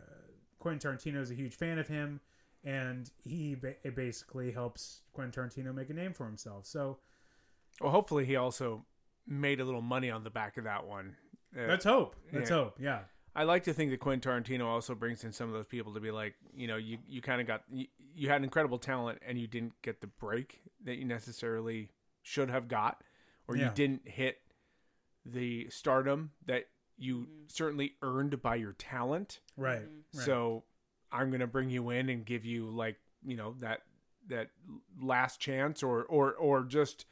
Quentin Tarantino is a huge fan of him, and he ba- basically helps Quentin Tarantino make a name for himself. So Well, hopefully he also made a little money on the back of that one. Uh, let's hope. Let's Yeah. hope. Yeah. I like to think that Quentin Tarantino also brings in some of those people to be like, you know, you, you kind of got, you, you had incredible talent and you didn't get the break that you necessarily should have got, or you didn't hit the stardom that you certainly earned by your talent. Right. right. So I'm going to bring you in and give you like, you know, that, that last chance or, or, or just,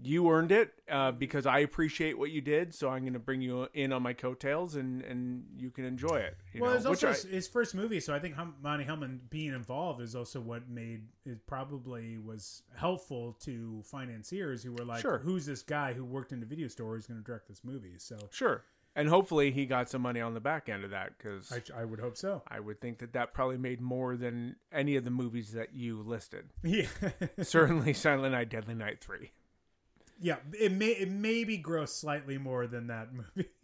you earned it uh, because I appreciate what you did. So I'm going to bring you in on my coattails, and and you can enjoy it. You well, know, it's which also I- his, his first movie, so I think hum, Monte Hellman being involved is also what made it probably was helpful to financiers who were like, Sure. "Who's this guy who worked in the video store who's going to direct this movie?" So sure, and hopefully he got some money on the back end of that because I, I would hope so. I would think that that probably made more than any of the movies that you listed. Yeah, Certainly, Silent Night, Deadly Night three. Yeah. It may it maybe gross slightly more than that movie.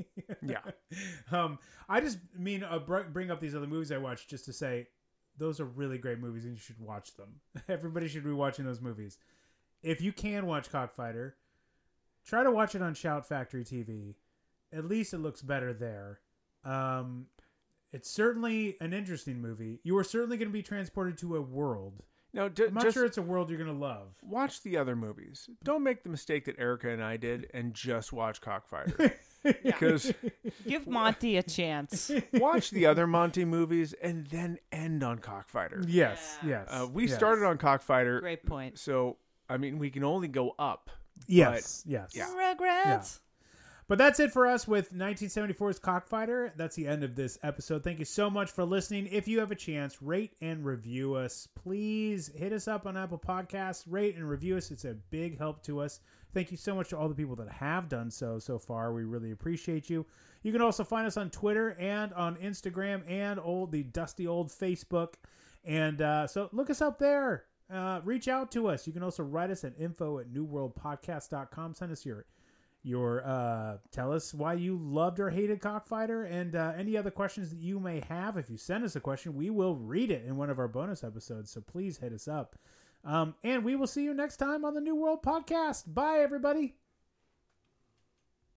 Yeah. um, I just mean uh, bring up these other movies I watched just to say those are really great movies and you should watch them. Everybody should be watching those movies. If you can watch Cockfighter, try to watch it on Shout Factory TV. At least it looks better there. Um, it's certainly an interesting movie. You are certainly going to be transported to a world. No, d- I'm not just sure it's a world you're going to love. watch the other movies. Don't make the mistake that Erica and I did and just watch Cockfighter. Because Give Monte a chance. watch the other Monte movies and then end on Cockfighter. Yes, yes. Uh, we yes. started on Cockfighter. Great point. So, I mean, we can only go up. Yes, yes. Yeah. Regrets. But that's it for us with 1974's Cockfighter. That's the end of this episode. Thank you so much for listening. If you have a chance, rate and review us. Please hit us up on Apple Podcasts, rate and review us. It's a big help to us. Thank you so much to all the people that have done so so far. We really appreciate you. You can also find us on Twitter and on Instagram and old the dusty old Facebook. And uh, so look us up there. Uh, reach out to us. You can also write us at info at newworldpodcast.com. Send us your your uh, tell us why you loved or hated cockfighter and uh, any other questions that you may have. If you send us a question we will read it in one of our bonus episodes so please hit us up. Um, and we will see you next time on the new world podcast. Bye everybody